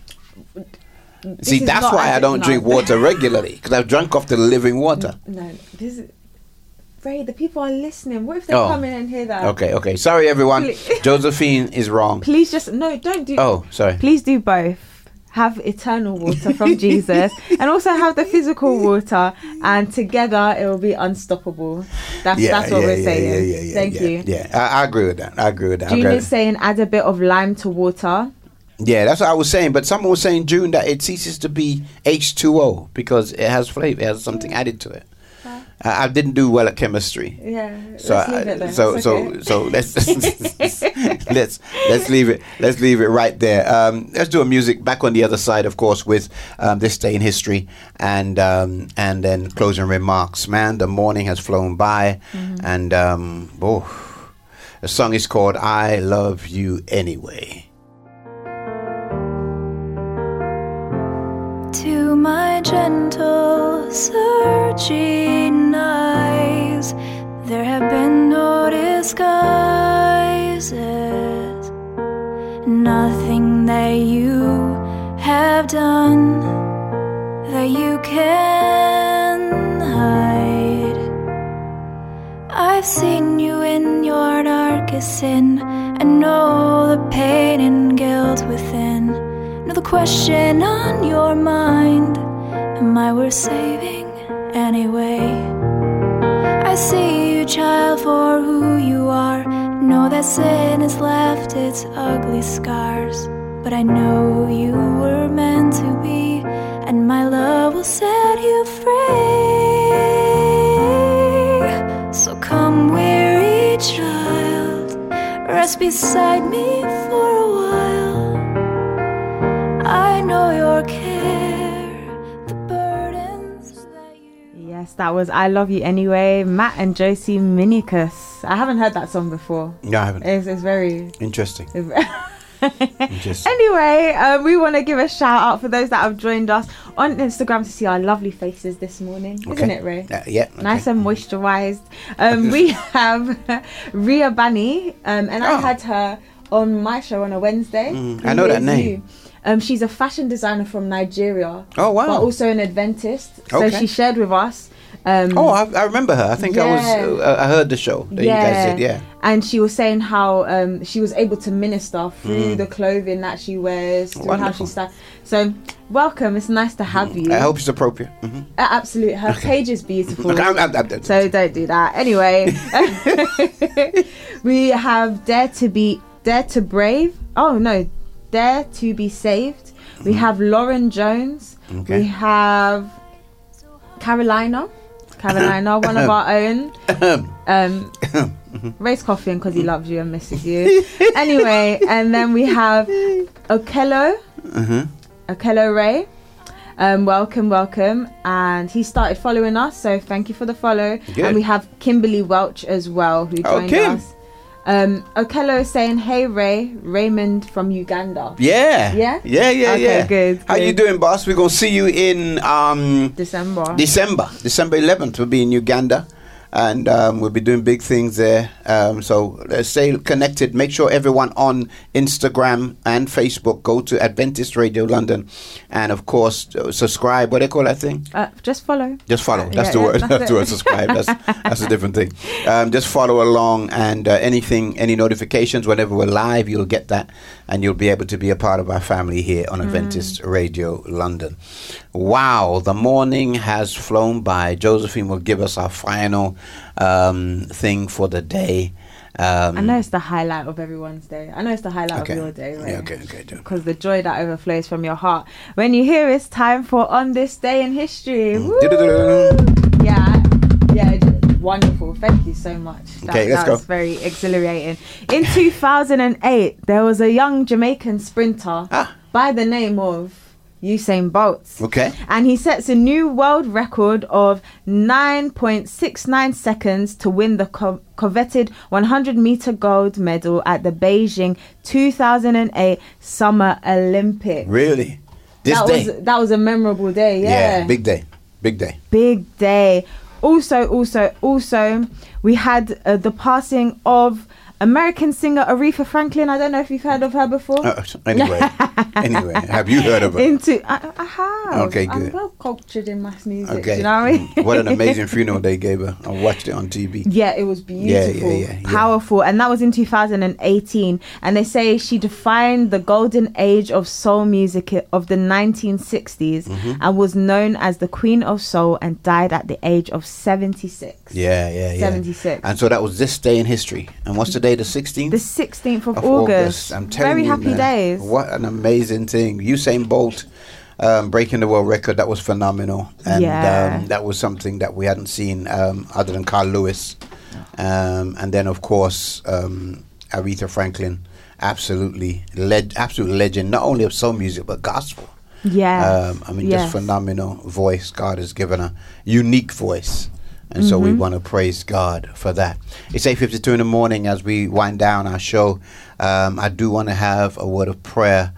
This See, that's why I don't drink water regularly because I've drunk off the living water. No, this is. Ray, the people are listening. What if they Oh. come in and hear that? Okay, okay. Sorry, everyone. Josephine is wrong. Please just no, don't do. Oh, sorry. Please do both. Have eternal water from Jesus, and also have the physical water, and together it will be unstoppable. That's that's what we're saying. Thank yeah, you. Yeah, I, I agree with that. I agree with that. June is saying add a bit of lime to water. Yeah, that's what I was saying. But someone was saying June that it ceases to be H two O because it has flavor. It has something mm. added to it. I, I didn't do well at chemistry. Yeah, So let's I- leave it so It's so okay. so let's *laughs* let's let's leave it let's leave it right there. Um, let's do a music back on the other side, of course, with um, this day in history and um, and then closing remarks. Man, the morning has flown by, Mm-hmm. and um, oh, the song is called "I Love You Anyway." My gentle, searching eyes, there have been no disguises. Nothing that you have done that you can hide. I've seen you in your darkest sin and know the pain and guilt within. Know the question on your mind Am I worth saving anyway? I see you, child, for who you are. Know that sin has left its ugly scars. But I know you were meant to be, and my love will set you free. So come, weary child, rest beside me for a while. I know your care, Yes, that was I Love You Anyway, Matt and Josie Minicus. I haven't heard that song before. No, I haven't. It's, it's very. Interesting. *laughs* Interesting. Anyway, um, we want to give a shout out for those that have joined us on Instagram to see our lovely faces this morning, isn't it, Ray? Uh, yeah, okay. Nice and moisturized. Um, we *laughs* have Ria Bani, um, and I had her on my show on a Wednesday. Oh. Mm, I know that name. Um, she's a fashion designer from Nigeria. Oh, wow. But also an Adventist. So Okay. she shared with us. Um, Oh, I, I remember her. I think I was. Uh, I heard the show that you guys did. Yeah. And she was saying how um, she was able to minister through Mm. the clothing that she wears, through how she starts. So, welcome. It's nice to have you. I hope it's appropriate. hmm Uh, absolutely. Her page is beautiful. Okay, *laughs* I'm- I'm- I'm- so don't do that. Anyway, *laughs* we have Dare to Be, Dare to Brave. Oh, no. Dare to Be Saved. We have Lauren Jones. Okay. We have Carolina. Carolina, one of our *coughs* own. Um, Ray's coughing because he loves you and misses you. *laughs* anyway, and then we have Okello. hmm Okello Ray. Um, welcome, welcome. And he started following us, so thank you for the follow. Good. And we have Kimberly Welch as well, who Oh, joined Kim. us. Um, Okello is saying, Hey Ray, Raymond from Uganda. Yeah. Yeah? Yeah, yeah, Okay, yeah. good, How you doing, boss? We're gonna see you in um December. December. December 11th. We'll be in Uganda, and um, we'll be doing big things there. Um, so let's stay connected. Make sure everyone on Instagram and Facebook go to Adventist Radio London, and of course uh, subscribe. What do they call that thing? Uh, just follow. Just follow. Uh, That's yeah, the yeah, word. *laughs* that's That's the word. Subscribe. That's *laughs* that's a different thing. Um, just follow along, and uh, anything, any notifications whenever we're live, you'll get that, and you'll be able to be a part of our family here on Adventist Radio London. Wow, the morning has flown by. Josephine will give us our final um, thing for the day. Um, I know it's the highlight of everyone's day. I know it's the highlight Okay. of your day, right? Yeah, okay, okay. Because the joy that overflows from your heart when you hear it's time for on this day in history. Mm. Yeah, yeah, wonderful. Thank you so much. That, Okay, let's that's go. very exhilarating. In 2008, there was a young Jamaican sprinter Ah. by the name of Usain Bolt. Okay. And he sets a new world record of 9.69 seconds to win the co- coveted 100 meter gold medal at the Beijing 2008 Summer Olympics. Really, this that day. was that was a memorable day. Yeah, big day, big day. big day. Also, also, also, we had uh, the passing of American singer Aretha Franklin. I don't know if you've heard of her before. Uh, anyway, *laughs* anyway, have you heard of her? Into I, I have. Okay, I'm good. well cultured in mass music. Okay. Do you know what I mean? Mm. what an amazing *laughs* funeral they gave her. I watched it on TV. Yeah, it was Yeah, yeah, beautiful, yeah, yeah. powerful, and that was in 2018. And they say she defined the golden age of soul music of the 1960s Mhm. and was known as the Queen of Soul and died at the age of 76. Yeah, yeah, yeah. 76. And so that was this day in history. And what's the day? The 16th? The 16th of, of August. I'm telling Very you, happy man, days. What an amazing thing. Usain Bolt um, breaking the world record. That was phenomenal. And Yeah. um, that was something that we hadn't seen um, other than Carl Lewis. Um, and then, of course, um, Aretha Franklin. Absolutely, absolute legend, not only of soul music, but gospel. yeah Um, I mean, Yes. just phenomenal voice. God has given a unique voice. And so we Mhm. want to praise God for that. It's 8.52 in the morning as we wind down our show. Um, I do want to have a word of prayer.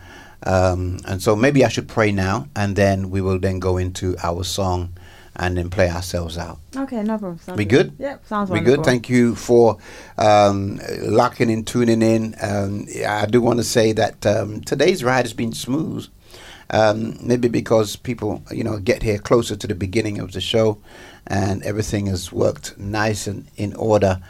Um, and so maybe I should pray now, and then we will then go into our song and then play ourselves out. Okay, no problem. Sounds We good? Yep, sounds We wonderful. good. Thank you for um, locking in, tuning in. Um, I do want to say that um, today's ride has been smooth. Um, maybe because people, you know, get here closer to the beginning of the show, and everything has worked nice and in order.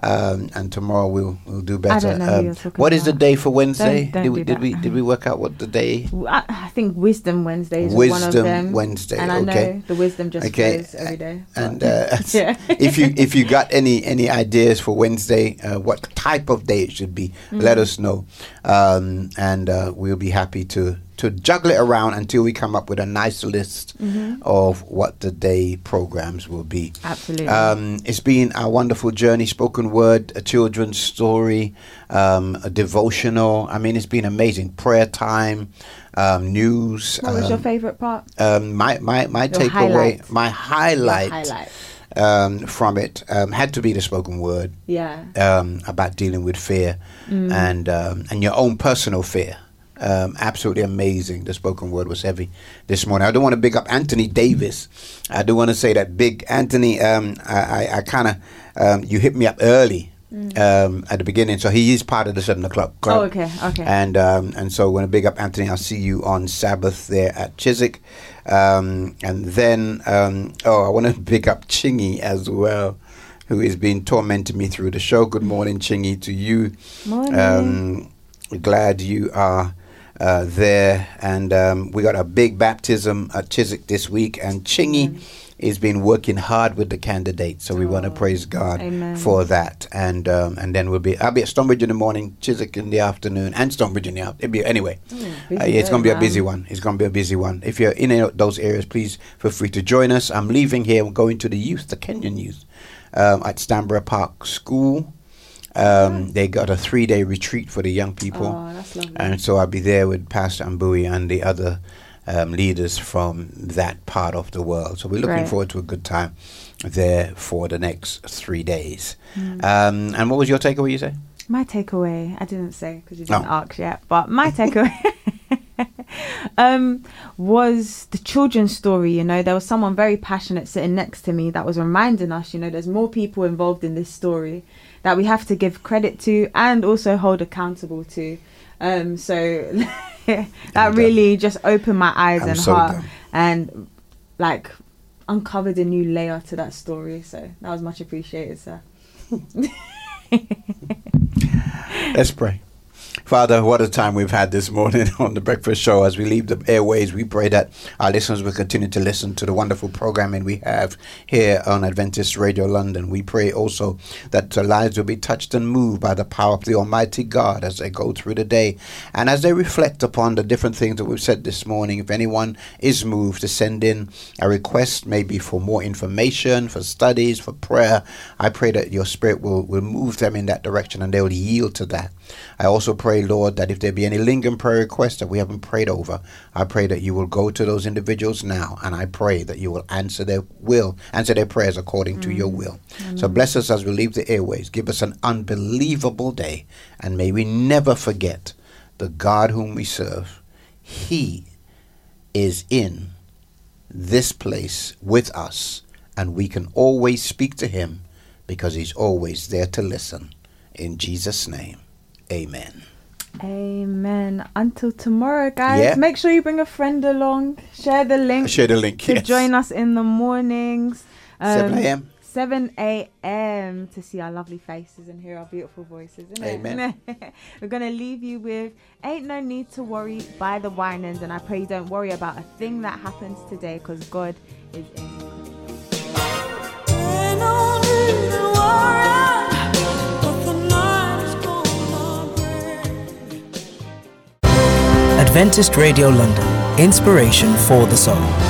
Um, and tomorrow we'll we'll do better. don't know who Um, what is the day for Wednesday? Don't- don't did we do did we did we work out what the day? I, I think Wisdom Wednesday is one of Wisdom them. Wednesday, and I okay. know the wisdom just Okay, every day. And uh, yeah. *laughs* *laughs* if you if you got any any ideas for Wednesday, uh, what type of day it should be, let Mhm. us know, um, and uh, we'll be happy to to juggle it around until we come up with a nice list Mhm. of what the day programs will be. Absolutely. Um, it's been a wonderful journey. Spoken word, a children's story, um, a devotional. I mean, it's been amazing. Prayer time, um, news. what was your um, favorite part? um, my my my Your takeaway, highlight. my highlight, highlight. Um, from it um, had to be the spoken word. Yeah. Um, about dealing with fear Mm. and um, and your own personal fear. Um, absolutely amazing. The spoken word was heavy this morning. I don't want to big up Anthony Davis. I do want to say that big Anthony. Um, I, I, I kind of um, you hit me up early. Mm. Um, at the beginning, so he is part of the seven o'clock club. Oh, okay, okay. And um, and so when I big up Anthony, I'll see you on Sabbath there at Chiswick. Um, and then um, oh, I want to big up Chingy as well, who has been tormenting me through the show. Good morning, Chingy, to you. Morning. Um, glad you are uh, there, and um, we got a big baptism at Chiswick this week, and Chingy. Has been working hard with the candidates, so we want to praise God Amen. for that. And um, and then we'll be I'll be at Stonebridge in the morning, Chiswick in the afternoon, and Stonebridge in the afternoon. Anyway, busy uh, yeah, it's going to be a busy one. It's going to be a busy one. If you're in those areas, please feel free to join us. I'm leaving here. I'm going to the youth, the Kenyan youth, um, at Stanborough Park School. Um, they got a three day retreat for the young people. Oh, that's. And so I'll be there with Pastor Ambui and the other um, leaders from that part of the world. So we're looking Right. forward to a good time there for the next three days. Mm. Um, and what was your takeaway, you say? My takeaway, I didn't say because you didn't Oh. ask yet, but my *laughs* takeaway *laughs* um, was the children's story. You know, there was someone very passionate sitting next to me that was reminding us, you know, there's more people involved in this story that we have to give credit to and also hold accountable to. Um, so *laughs* that really just opened my eyes I'm and so heart done. and like uncovered a new layer to that story. So that was much appreciated, sir. Let's pray. Father, what a time we've had this morning *laughs* on the breakfast show. As we leave the airways, we pray that our listeners will continue to listen to the wonderful programming we have here on Adventist Radio London. We pray also that their lives will be touched and moved by the power of the Almighty God as they go through the day and as they reflect upon the different things that we've said this morning. If anyone is moved to send in a request, maybe for more information, for studies, for prayer, I pray that your spirit will, will move them in that direction and they will yield to that. I also pray, Lord, that if there be any lingering prayer requests that we haven't prayed over, I pray that you will go to those individuals now, and I pray that you will answer their will, answer their prayers according to your mm. will. So bless us as we leave the airways. Give us an unbelievable day, and may we never forget the God whom we serve. He is in this place with us, and we can always speak to him because he's always there to listen. In Jesus' name, amen. Amen. Until tomorrow, guys. Yeah. Make sure you bring a friend along. Share the link. Share the link, to yes. join us in the mornings. 7 um, a.m.. 7 a.m. to see our lovely faces and hear our beautiful voices. Isn't Amen. It? *laughs* We're gonna leave you with "Ain't No Need to Worry" by the Winans, and I pray you don't worry about a thing that happens today, because God is in. Adventist Radio London, inspiration for the soul.